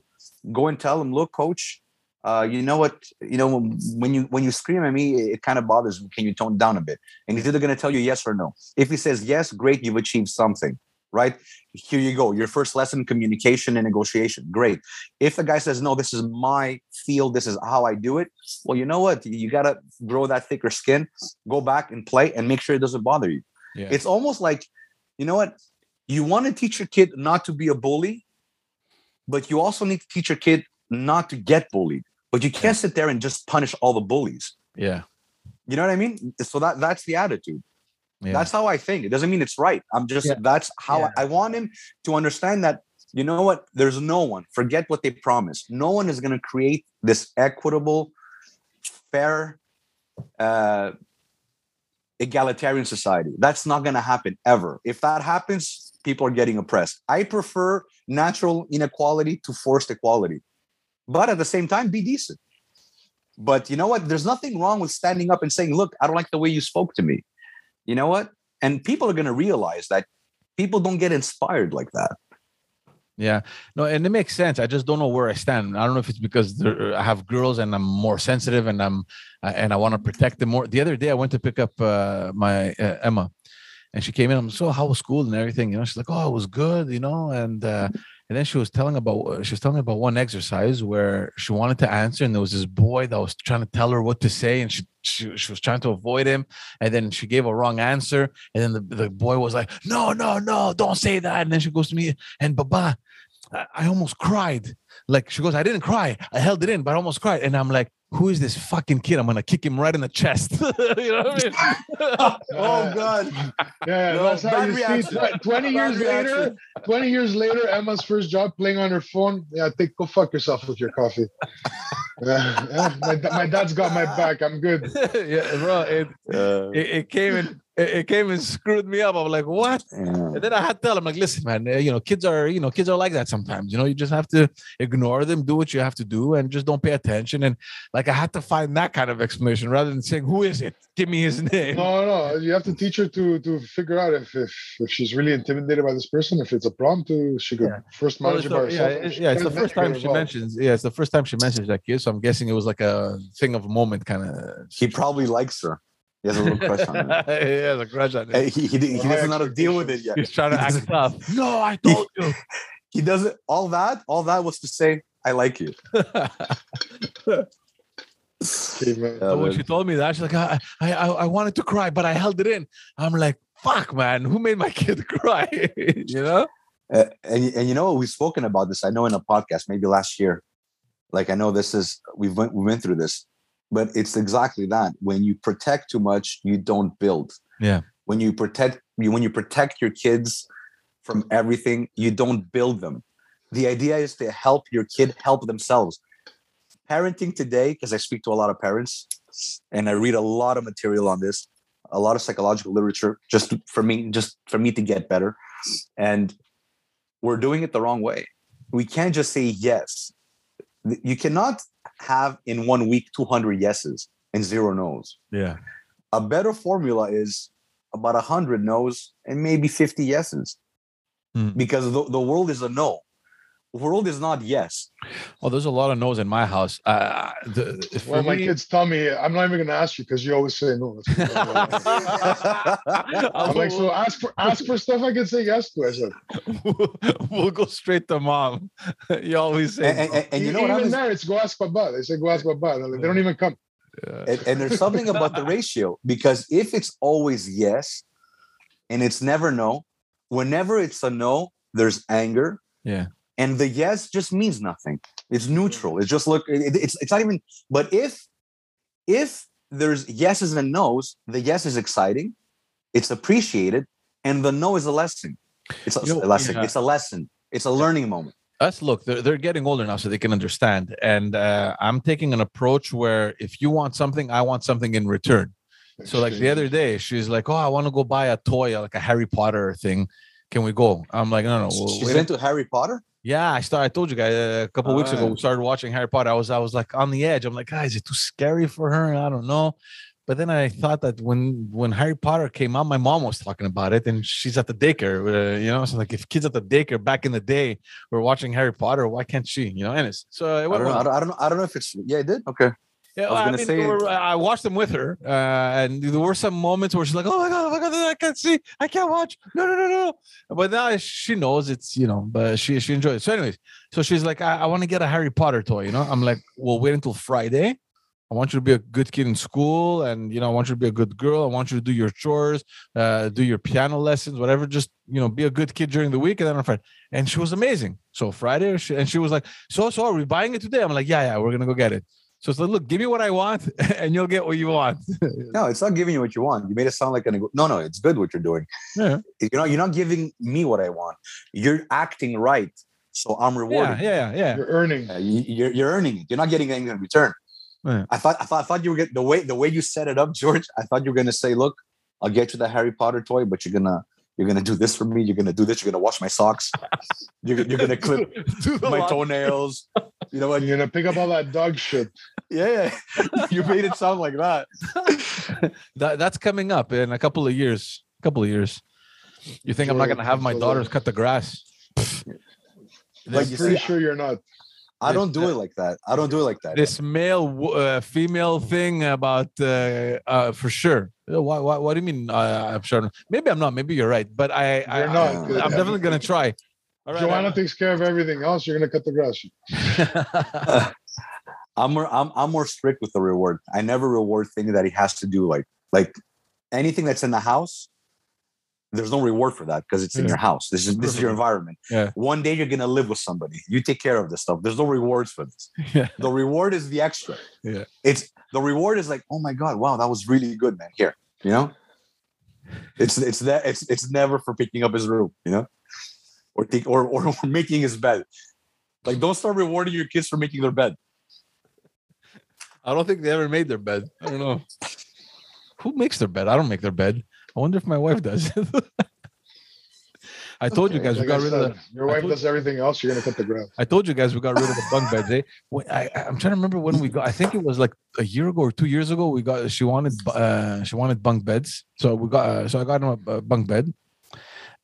go and tell him look coach uh, you know what you know when you when you scream at me it, kind of bothers me. Can you tone down a bit? And he's either going to tell you yes or no. If he says yes great you've achieved something right? Here you go your first lesson communication and negotiation great. If the guy says no this is my field this is how i do it well you know what? You got to grow that thicker skin go back and play and make sure it doesn't bother you. Yeah. it's almost like you know what? You want to teach your kid not to be a bully but you also need to teach your kid not to get bullied but you can't sit there and just punish all the bullies. Yeah. you know what i mean? So that that's the attitude. Yeah. that's how i think. It doesn't mean it's right. I'm just Yeah. that's how Yeah. I, I want him to understand that you know what? There's no one. Forget what they promised no one is going to create this equitable fair uh egalitarian society. That's not going to happen ever. If that happens people are getting oppressed. I prefer natural inequality to forced equality but at the same time be decent but you know what there's nothing wrong with standing up and saying look i don't like the way you spoke to me you know what and people are going to realize that people don't get inspired like that Yeah, no, and it makes sense. I just don't know where I stand. I don't know if it's because I have girls and I'm more sensitive and I'm uh, and I want to protect them more. The other day I went to pick up uh, my uh, Emma, and she came in. I'm so how was school and everything. You know, she's like, oh, it was good. You know, and uh, and then she was telling about she was telling about one exercise where she wanted to answer, and there was this boy that was trying to tell her what to say, and she she, she was trying to avoid him, and then she gave a wrong answer, and then the, the boy was like, no, no, no, don't say that, and then she goes to me and Baba, I, I almost cried. Like she goes, I didn't cry, I held it in, but I almost cried, and I'm like, who is this fucking kid? I'm gonna kick him right in the chest. you know what I mean? oh God! Yeah, No, that's how you reaction. see. Twenty Bad years later, twenty years later, Emma's first job playing on her phone. Yeah, take go fuck yourself with your coffee. yeah, yeah, my, my dad's got my back. I'm good. yeah, bro. It, Uh, it, it came and it, it came and screwed me up. I'm like, what? yeah. And then I had to tell him, like, listen, man, uh, you know, kids are, you know, kids are like that sometimes. You know, you just have to ignore them, do what you have to do, and just don't pay attention. And like, I had to find that kind of explanation rather than saying, "Who is it? Give me his name." No, no, you have to teach her to to figure out if if, if she's really intimidated by this person. If it's a problem, to she could Yeah. first Well, manage it's it by the, yeah, herself. yeah, it's the first time she involved. mentions. Yeah, it's the first time she mentions that kid. So I'm guessing it was like a thing of a moment, kind of. He probably likes her. He has a little crush on her. he has a crush on Hey, it. He, he, he doesn't know how to deal with it yet. He's trying to he act tough. No, I told you. He doesn't. All that, all that was to say, "I like you." Okay. Yeah, when she told me that, she's like, I, I, I I wanted to cry, but I held it in. I'm like, fuck, man, who made my kid cry? you know? Uh, and and you know we've spoken about this. I know in a podcast maybe last year. Like I know this is we've went we went through this, but it's exactly that. When you protect too much, you don't build. Yeah. When you protect you when you protect your kids from everything, you don't build them. The idea is to help your kid help themselves. Parenting today, because I speak to a lot of parents and I read a lot of material on this, a lot of psychological literature, just for me, just for me to get better. And we're doing it the wrong way. We can't just say yes. You cannot have in one week 200 yeses and zero no's. Yeah. A better formula is about 100 no's and maybe 50 yeses Hmm. because the, the world is a no. The world is not yes. Well, there's a lot of no's in my house. Uh, the, for Well, my me- kids tell me I'm not even gonna ask you because you always say no. I'm like, so ask for ask for stuff I can say yes to. I said, we'll go straight to mom. you always say, and, and- and you know what even happens? there, it's go ask Baba. They say go ask Baba. And I'm like, they don't even come. no. Uh, and, and there's something about the ratio because if it's always yes and it's never no, whenever it's a no, there's anger. Yeah. And the yes just means nothing. It's neutral. It's just look. it- it's it's not even. But if if there's yeses and nos, the yes is exciting, it's appreciated, and the no is a lesson. It's a, You know, a lesson. yeah. It's a lesson. It's a learning moment. us look they're, they're getting older now so they can understand and uh, i'm taking an approach where if you want something i want something in return so like the other day she's like oh i want to go buy a toy like a harry potter thing can we go i'm like no no well, She's wait a- into Harry Potter. Yeah i started i told you guys uh, a couple weeks ago Ah. we started watching harry potter i was i was like on the edge i'm like guys is it too scary for her i don't know but then I thought that when when Harry Potter came out, my mom was talking about it, and she's at the daycare. Uh, you know, so like if kids at the daycare back in the day were watching Harry Potter, why can't she? You know, and it's so it I don't, know. I don't. I don't know. I don't know if it's. Yeah, it did. Okay. Yeah, I I, mean, say- were- I watched them with her, uh, and there were some moments where she's like, "Oh my god, oh my god, I can't see, I can't watch." No, no, no, no. But now she knows it's you know, but she she enjoys it. So, anyways, so she's like, "I, I want to get a Harry Potter toy." You know, I'm like, "Well, wait until Friday." I want you to be a good kid in school, and you know, I want you to be a good girl. I want you to do your chores, uh, do your piano lessons, whatever. Just you know, be a good kid during the week, and then on Friday. And she was amazing. So Friday, she, and she was like, "So, so are we buying it today?" I'm like, "Yeah, yeah, we're gonna go get it." So it's like, look, give me what I want, and you'll get what you want. No, it's not giving you what you want. You made it sound like an. No, no, it's good what you're doing. Yeah. You know. You're not giving me what I want. You're acting right, so I'm rewarded. yeah, rewarding. yeah, yeah. You're earning. Uh, you, you're you're earning it. You're not getting anything in return. Yeah. I thought I thought I thought you were getting the way the way you set it up, George. I thought you were gonna say, "Look, I'll get you the Harry Potter toy, but you're gonna you're gonna do this for me. You're gonna do this. You're gonna wash my socks. You're, you're gonna clip Do the my lot. toenails. You know what? You're gonna pick up all that dog shit. Yeah, yeah. you made it sound like that. That, that's coming up in a couple of years. A couple of years. You think I'm not gonna have my daughters cut the grass? Like I'm pretty see, sure you're not. I don't do it like that. I don't do it like that. this male uh, female thing about uh, uh, for sure. Uh, What, what, what do you mean? Uh, I'm sure. Maybe I'm not. Maybe you're right. But I, I, You're I not. I- I'm definitely gonna try. All right. Joanna takes care of everything else. You're gonna cut the grass. I'm more I'm I'm more strict with the reward. I never reward things that he has to do like like anything that's in the house. There's no reward for that because it's in mm. your house. This is this is your environment. Yeah. One day you're gonna live with somebody. You take care of this stuff. There's no rewards for this. yeah. The reward is the extra. Yeah. It's the reward is like, oh my god, wow, that was really good, man. Here, you know. It's it's that it's it's never for picking up his room, you know, or take or or making his bed. Like, don't start rewarding your kids for making their bed. I don't think they ever made their bed. I don't know. Who makes their bed? I don't make their bed. I wonder if my wife does. I told you guys we got rid of the. Your wife told- does everything else. You're gonna cut the grass. I told you guys we got rid of the bunk beds. Eh? When- I, I'm trying to remember when we got. I think it was like a year ago or two years ago. We got. She wanted. Uh, she wanted bunk beds. So we got. Uh, so I got him a, a bunk bed,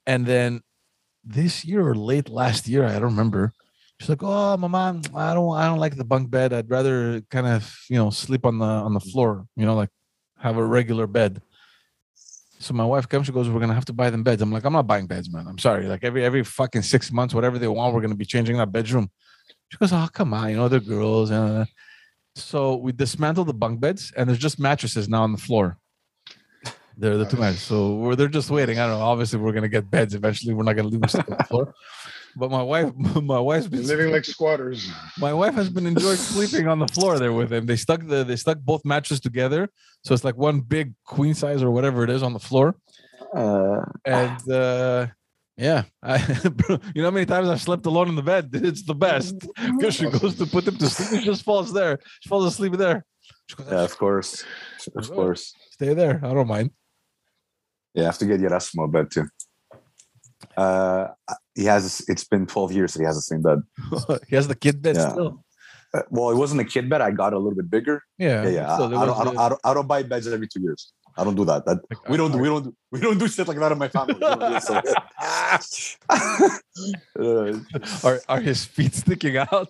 and then this year or late last year, I don't remember. She's like, "Oh, mama, I don't. I don't like the bunk bed. I'd rather kind of, you know, sleep on the on the floor. You know, like have a regular bed." So my wife comes, she goes, "We're gonna have to buy them beds." I'm like, "I'm not buying beds, man. I'm sorry. Like every every fucking six months, whatever they want, we're gonna be changing that bedroom." She goes, "Oh, come on, you know they're girls." Uh. So we dismantled the bunk beds, and there's just mattresses now on the floor. They're the two mattresses. So we're they're just waiting. I don't know. Obviously, we're gonna get beds eventually. We're not gonna leave them on the floor. But my wife, my wife's You're been living like squatters. my wife has been enjoying sleeping on the floor there with him. They stuck the they stuck both mattresses together, so it's like one big queen size or whatever it is on the floor. Uh, And uh yeah, I, you know how many times I've slept alone in the bed. It's the best because she goes to put them to sleep. She just falls there. She falls asleep there. Goes, yeah, of course, of course. Stay there. I don't mind. Yeah, I have to get Yerasmo a bed too. Uh, he has. It's been 12 years that he has the same bed. he has the kid bed Yeah. still. Uh, well, it wasn't a kid bed. I got a little bit bigger. Yeah, Yeah, yeah. I, I don't, I, don't, I, don't, I don't buy beds every two years. I don't do that. That like, we don't. do- our- We don't. do- We don't do shit like that in my family. We don't do it, so- Uh, Are are his feet sticking out?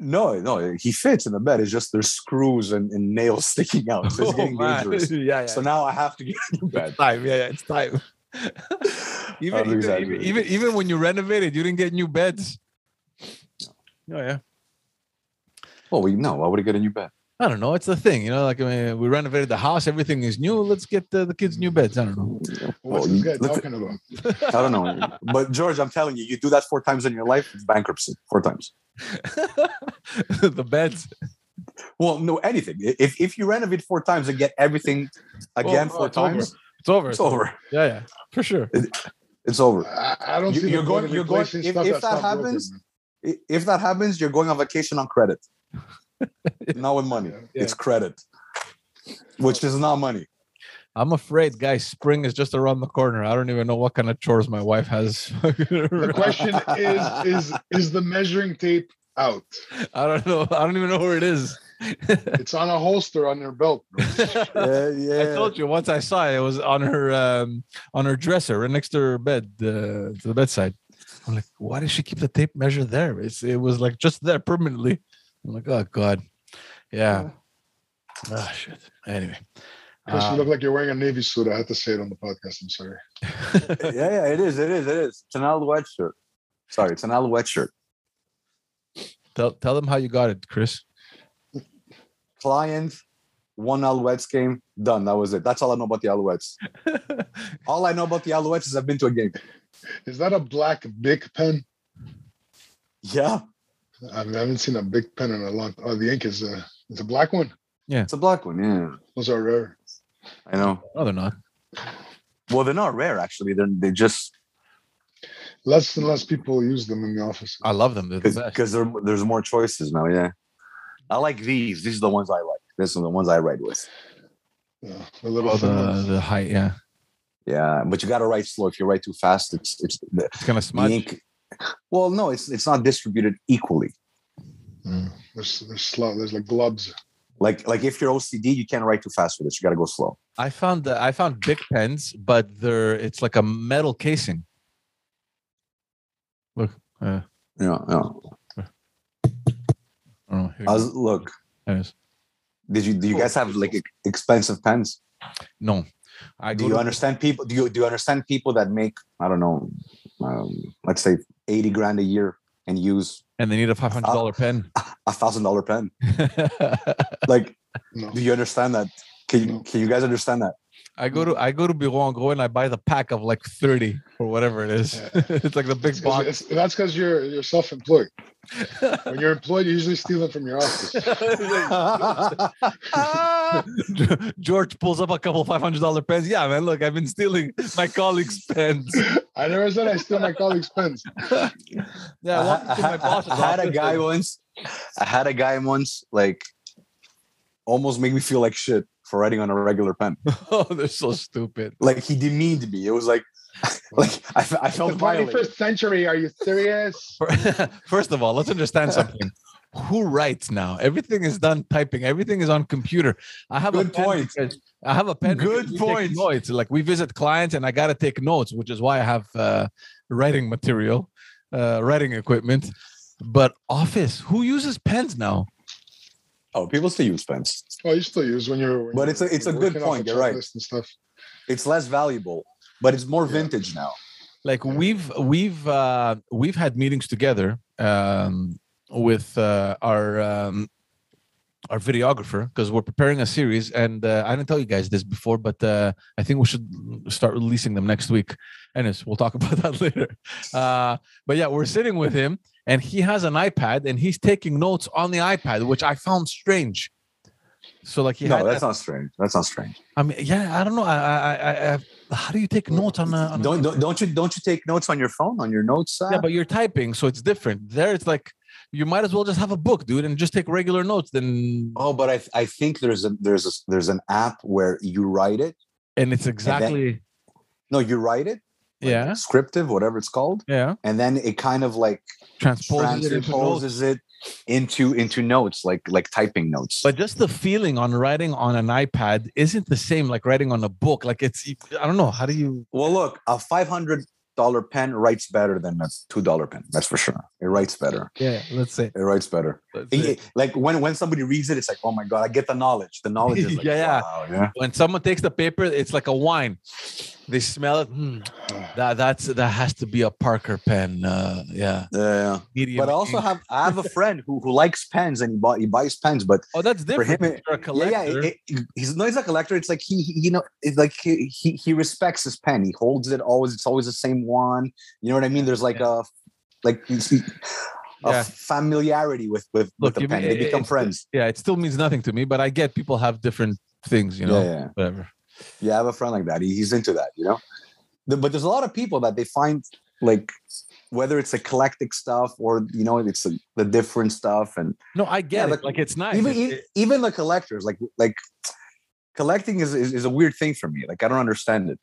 no, no. He fits in the bed. It's just there's screws and, and nails sticking out. So it's Oh, getting man. dangerous. yeah, yeah. So now I have to get a new bed. It's time. Yeah, yeah, it's time. even, I'm even, even, even even when you renovated, you didn't get new beds. Oh yeah. Oh, well, we no. Why would I get a new bed? I don't know. It's the thing, you know. Like I mean, we renovated the house, everything is new. Let's get the, the kids new beds. I don't know. What's Well, this you- guy talking about? I don't know. But George, I'm telling you, you do that four times in your life, it's bankruptcy. Four times. the beds. Well, no, anything. If if you renovate four times and get everything again Oh, four it's over. times, It's over. it's over. Yeah, yeah, for sure. It's over. I, I don't You- see you're going- you're going- if- if that not broken, happens, If that happens, you're going on vacation on credit. not with money. Yeah. It's credit, which is not money. I'm afraid, guys. Spring is just around the corner. I don't even know what kind of chores my wife has. The question is: is is the measuring tape out? I don't know. I don't even know where it is. It's on a holster on your belt. bro. Yeah, yeah. I told you once I saw it, it was on her um, on her dresser, right next to her bed, uh, to the bedside. I'm like, why does she keep the tape measure there? It's it was like just there permanently. I'm like, oh god, yeah. Ah shit. Anyway, Chris, you Um, look like you're wearing a navy suit. I had to say it on the podcast. I'm sorry. yeah, yeah, it is, it is, it is. It's an Alouette shirt. Sorry, it's an Alouette shirt. tell tell them how you got it, Chris. Client, one Alouettes game, done. That was it. That's all I know about the Alouettes. All I know about the Alouettes is I've been to a game. Is that a black Bic pen? Yeah, I, mean, I haven't seen a Bic pen in a long. Oh, the ink is uh, a it's a black one. Yeah. It's a black one. Yeah, Those are rare. I know. No, they're not. Well, they're not rare actually. They're they just Less and less people use them in the office. I love them. They're the because there's more choices now. Yeah, I like these. These are the ones I like. These are the ones I write with. Yeah, the little Oh, the the height, yeah. Yeah, but you got to write slow. If you write too fast, it's it's the, It's gonna the smudge. ink. Well, no, it's it's not distributed equally. Mm. There's there's slow. There's like globs. Like like if you're OCD, you can't write too fast for this. You got to go slow. I found that I found Bic pens, but they're it's like a metal casing. Look, uh, Yeah, yeah. I don't know. Here I was, look, go. Anyways. did you do you guys have like expensive pens? No, I do you to- understand people? Do you do you understand people that make I don't know, um, let's say eighty grand a year and use and they need a five hundred dollar pen. a thousand dollar pen? Like, No. do you understand that? Can you No. can you guys understand that? I go hmm. to I go to Bureau en Gros and I buy the pack of like thirty or whatever it is. Yeah. it's like the big It's- box. it's- that's because you're you're self-employed. When you're employed, you usually steal them from your office. George pulls up a couple five hundred dollar pens. Yeah, man. Look, I've been stealing my colleagues' pens. I never said I steal my colleagues' pens. Yeah, I, I, walked I- my I- boss's I had a guy and- once. I had a guy once like almost make me feel like shit for writing on a regular pen. Oh, they're so stupid. Like he demeaned me. It was like like I, fe- I It's felt the violated. 21st century. Are you serious? First of all, let's understand something. Who writes now? Everything is done typing. Everything is on computer. I have a Good pen point. I have a pen. Good we take point. Notes. Like we visit clients, and I got to take notes, which is why I have uh, writing material, uh, writing equipment. But office, who uses pens now? Oh, people still use pens. Oh, you still use when you're. when But it's a- it's a good point, you're right. And stuff. It's less valuable, but it's more Yeah. vintage now. like we've we've uh we've had meetings together um with uh our um our videographer because we're preparing a series and uh, i didn't tell you guys this before but uh i think we should start releasing them next week anyways we'll talk about that later uh but yeah we're sitting with him and he has an ipad and he's taking notes on the ipad which i found strange so like he no, that's that- not strange. That's not strange. i mean yeah i don't know i i i, I how do you take notes on a, on Don't, don't don't you don't you take notes on your phone on your notes? Yeah, but you're typing, so it's different. There, it's like you might as well just have a book, dude, and just take regular notes. Then, oh, but I I think there's a there's a there's an app where you write it. and it's exactly No, you write it. Like yeah, Scriptive, whatever it's called, yeah. and then it kind of like Transposes it into notes. it into into notes, like like typing notes. But just the feeling on writing on an iPad isn't the same like writing on a book. Like it's, I don't know. How do you? well, look, a five hundred dollar pen writes better than a two dollar pen. That's for sure. It writes better. Yeah, let's say. It writes better. It- like when when somebody reads it, it's like, oh my god, I get the knowledge. The knowledge is like, Yeah, yeah. wow, yeah. When someone takes the paper, it's like a wine. They smell it. "Hmm, that that's that has to be a Parker pen. Uh, yeah, Yeah, medium. but I also ink. have I have a friend who, who likes pens and he bought he buys pens, but Oh, that's different. for him, You're a yeah, collector. yeah, it, it- he's no, he's a collector. It's like he, he you know, it's like he, he he respects his pen. He holds it always. It's always the same one. You know what I mean? There's like a like a Yeah. familiarity with with Look, with the pen. mean- They become friends. yeah, it still means nothing to me, but I get people have different things, you know, yeah, yeah. whatever. Yeah, I have a friend like that. He, he's into that, you know. The- but there's a lot of people that they find like whether it's eclectic stuff or you know it's a, the different stuff and No, I get Yeah, it. like, Like it's nice. even It- it- even the collectors like like collecting is, is is a weird thing for me. Like I don't understand it.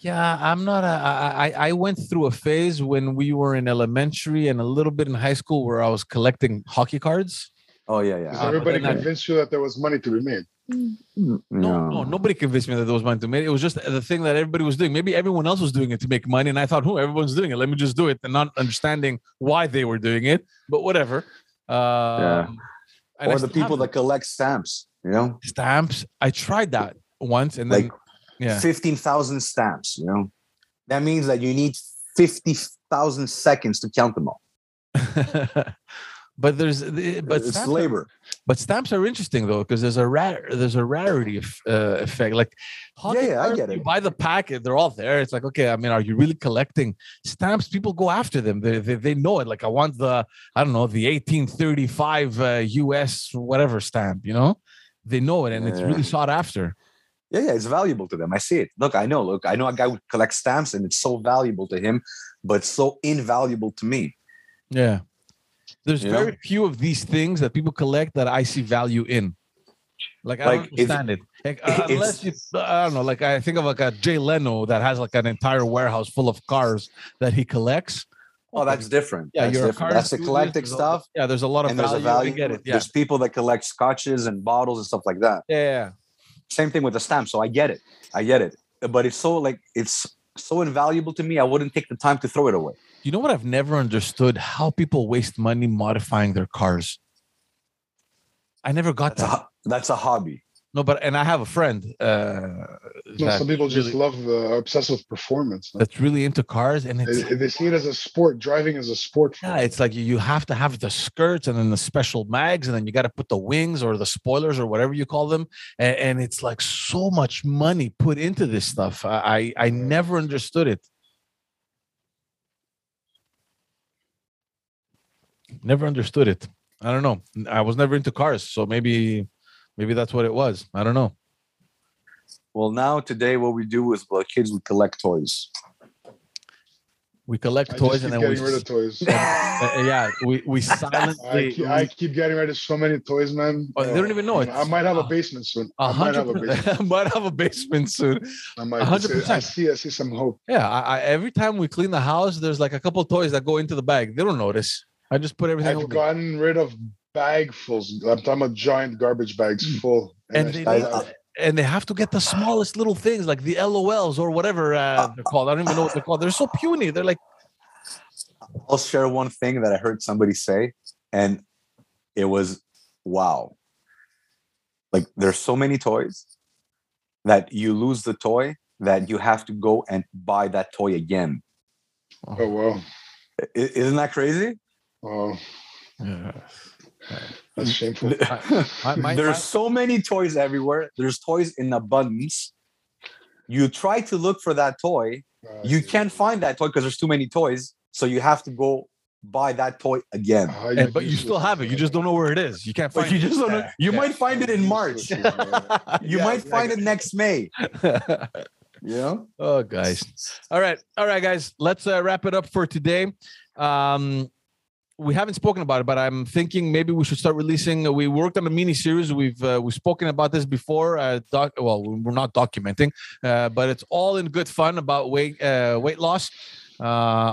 yeah, I'm not. A, I I I went through a phase when we were in elementary and a little bit in high school where I was collecting hockey cards. Oh yeah, Because yeah. Uh, but everybody then I- convinced you that there was money to be made. No, no, nobody convinced me that there was money to make. It was just the thing that everybody was doing. Maybe everyone else was doing it to make money, and I thought, "Oh, everyone's doing it. Let me just do it," and not understanding why they were doing it. But whatever. Um, I Or the people that collect stamps, you know, stamps. I tried that once, and then like yeah. fifteen thousand stamps. You know, that means that you need fifty thousand seconds to count them all. but there's the- but it's stamps are- labor. but stamps are interesting though because there's a rar- there's a rarity of, uh, effect. Like hockey yeah, I get You it. buy the packet, they're all there. It's like okay, I mean, are you really collecting stamps? People go after them. They they, they know it. Like I want the I don't know the 1835 uh, U.S. whatever stamp. You know, they know it and it's really sought after. Yeah, yeah, it's valuable to them. I see it. Look, I know. Look, I know a guy who collects stamps, and it's so valuable to him, but so invaluable to me. Yeah. There's very few of these things that people collect that I see value in. Like I Like, don't understand it. Like, uh, unless you, I don't know. Like I think of like a Jay Leno that has like an entire warehouse full of cars that he collects. Oh, that's different. yeah. that's You're different. That's eclectic stuff. Yeah, there's a lot of And there's value. a value. I get it. Yeah. There's people that collect scotches and bottles and stuff like that. yeah, yeah. Same thing with the stamp. So I get it. I get it. But it's so like it's so invaluable to me. I wouldn't take the time to throw it away. You know what I've never understood? How people waste money modifying their cars. I never got That's that. ho- that's a hobby. No, but and I have a friend uh, No, some people just really- love uh, are obsessed with performance. that's really into cars, and it's They, they see it as a sport. Driving as a sport. yeah, them. it's like you- you have to have the skirts and then the special mags, and then you got to put the wings or the spoilers or whatever you call them, and, and it's like so much money put into this stuff. I I, I never understood it. Never understood it. I don't know. I was never into cars, so maybe maybe that's what it was. I don't know. Well, now today, what we do is, well, kids we collect toys. We collect I toys just and keep then we getting rid of toys. uh, yeah we we I silently keep, I keep getting rid of so many toys, man. Oh, they don't even know it. I might have a basement soon. a I might have a hundred basement. per- might have a basement soon. I might. a hundred I percent. see. I see some hope. Yeah, I, I, every time we clean the house, there's like a couple toys that go into the bag. They don't notice. I just put everything. I've away. gotten rid of bagfuls. I'm talking about giant garbage bags full. Mm. and they need, have- and they have to get the smallest little things like the LOLs or whatever uh, they're called. I don't even know what they're called. They're so puny. They're like, I'll share one thing that I heard somebody say, and it was wow. Like there's so many toys that you lose the toy that you have to go and buy that toy again. oh well. I- isn't that crazy? Oh, yeah. that's shameful. My- my- There's so many toys everywhere. There's toys in abundance. You try to look for that toy, Uh, you can't find that toy because there's too many toys. So you have to go buy that toy again. how and, but you still have it. You just don't know where it is. You can't But find you it. just don't know. You Yeah. might find it in March. You Yeah, might find it next May. You know? oh, guys. All right. All right, guys. Let's uh, wrap it up for today. Um, we haven't spoken about it, but I'm thinking maybe we should start releasing. We worked on a mini series. We've uh, we've spoken about this before. Uh, doc, well, we're not documenting, uh, but it's all in good fun about weight uh, weight loss. Uh,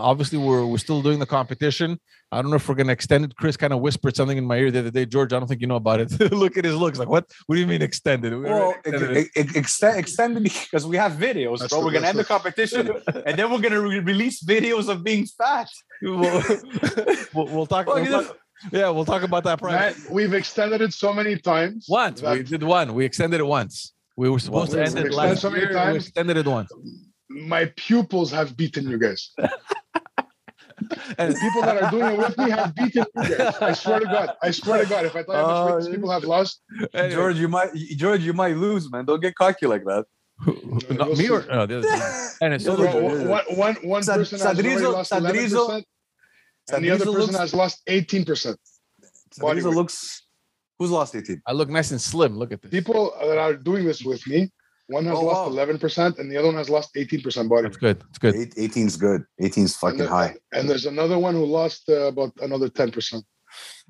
obviously, we're we're still doing the competition. I don't know if we're gonna extend it. Chris kind of whispered something in my ear the other day. George, I don't think you know about it. Look at his looks. Like what? What do you mean extended? We Well, already extended ex- ex- extend, extend because we have videos, That's bro. the- we're gonna end the the- competition, and then we're gonna re- release videos of being fat. we'll, we'll, we'll talk. Well, we'll you know- yeah, we'll talk about that Man, price. we've extended it so many times. Once that we did one. We extended it once. We were supposed we- to end it last so many year. We extended it once. My pupils have beaten you guys. And The people that are doing it with me have beaten you guys. I swear to God. I swear to God. If I tell you how much weight Oh, these people have lost, anyway, George, you might, George, you might lose, man. Don't get cocky like that. not We'll me or no, oh, the other guy. and it's The so other bro, yeah, yeah. one, one, one Sad- person has already lost Sadrizo- 11%, and the other person looks- has lost 18%. Body Sadrizo weight. looks. Who's lost 18? I look nice and slim. Look at this. People that are doing this with me, one has Oh, lost wow. 11% and the other one has lost 18% body That's good. It's good. Eight, 18's good. 18's fucking And, high. and there's another one who lost uh, about another 10%.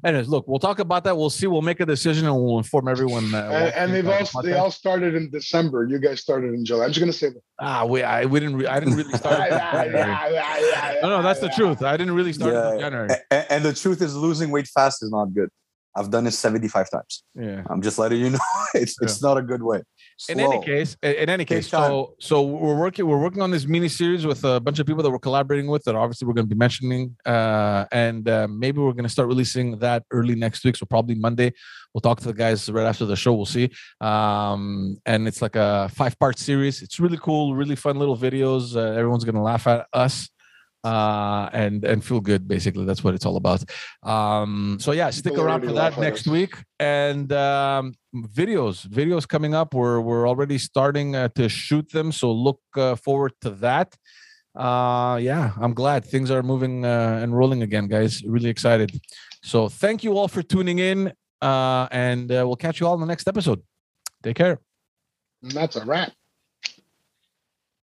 Anyways, look, we'll talk about that. We'll see. We'll make a decision and we'll inform everyone. Uh, and, and they've the all they all started in December. You guys started in July. I'm just gonna say that. ah, we I we didn't re- I didn't really start. in January. no, no, that's the truth. I didn't really start in Yeah. January. A- a- and the truth is, losing weight fast is not good. I've done it 75 times. Yeah. I'm just letting you know it's it's not a good way. In any case in in any case so so we're working we're working on this mini series with a bunch of people that we're collaborating with that obviously we're going to be mentioning uh and uh, maybe we're going to start releasing that early next week so probably monday. We'll talk to the guys right after the show we'll see. Um and it's like a five part series. It's really cool really fun little videos uh, everyone's going to laugh at us uh and and feel good basically. That's what it's all about. Um so yeah stick People around for that next week. And um videos videos coming up. We're we're already starting uh, to shoot them so look uh, forward to that. Uh yeah i'm glad things are moving uh, and rolling again guys. Really excited. So thank you all for tuning in uh and uh, we'll catch you all in the next episode. Take care. And that's a wrap.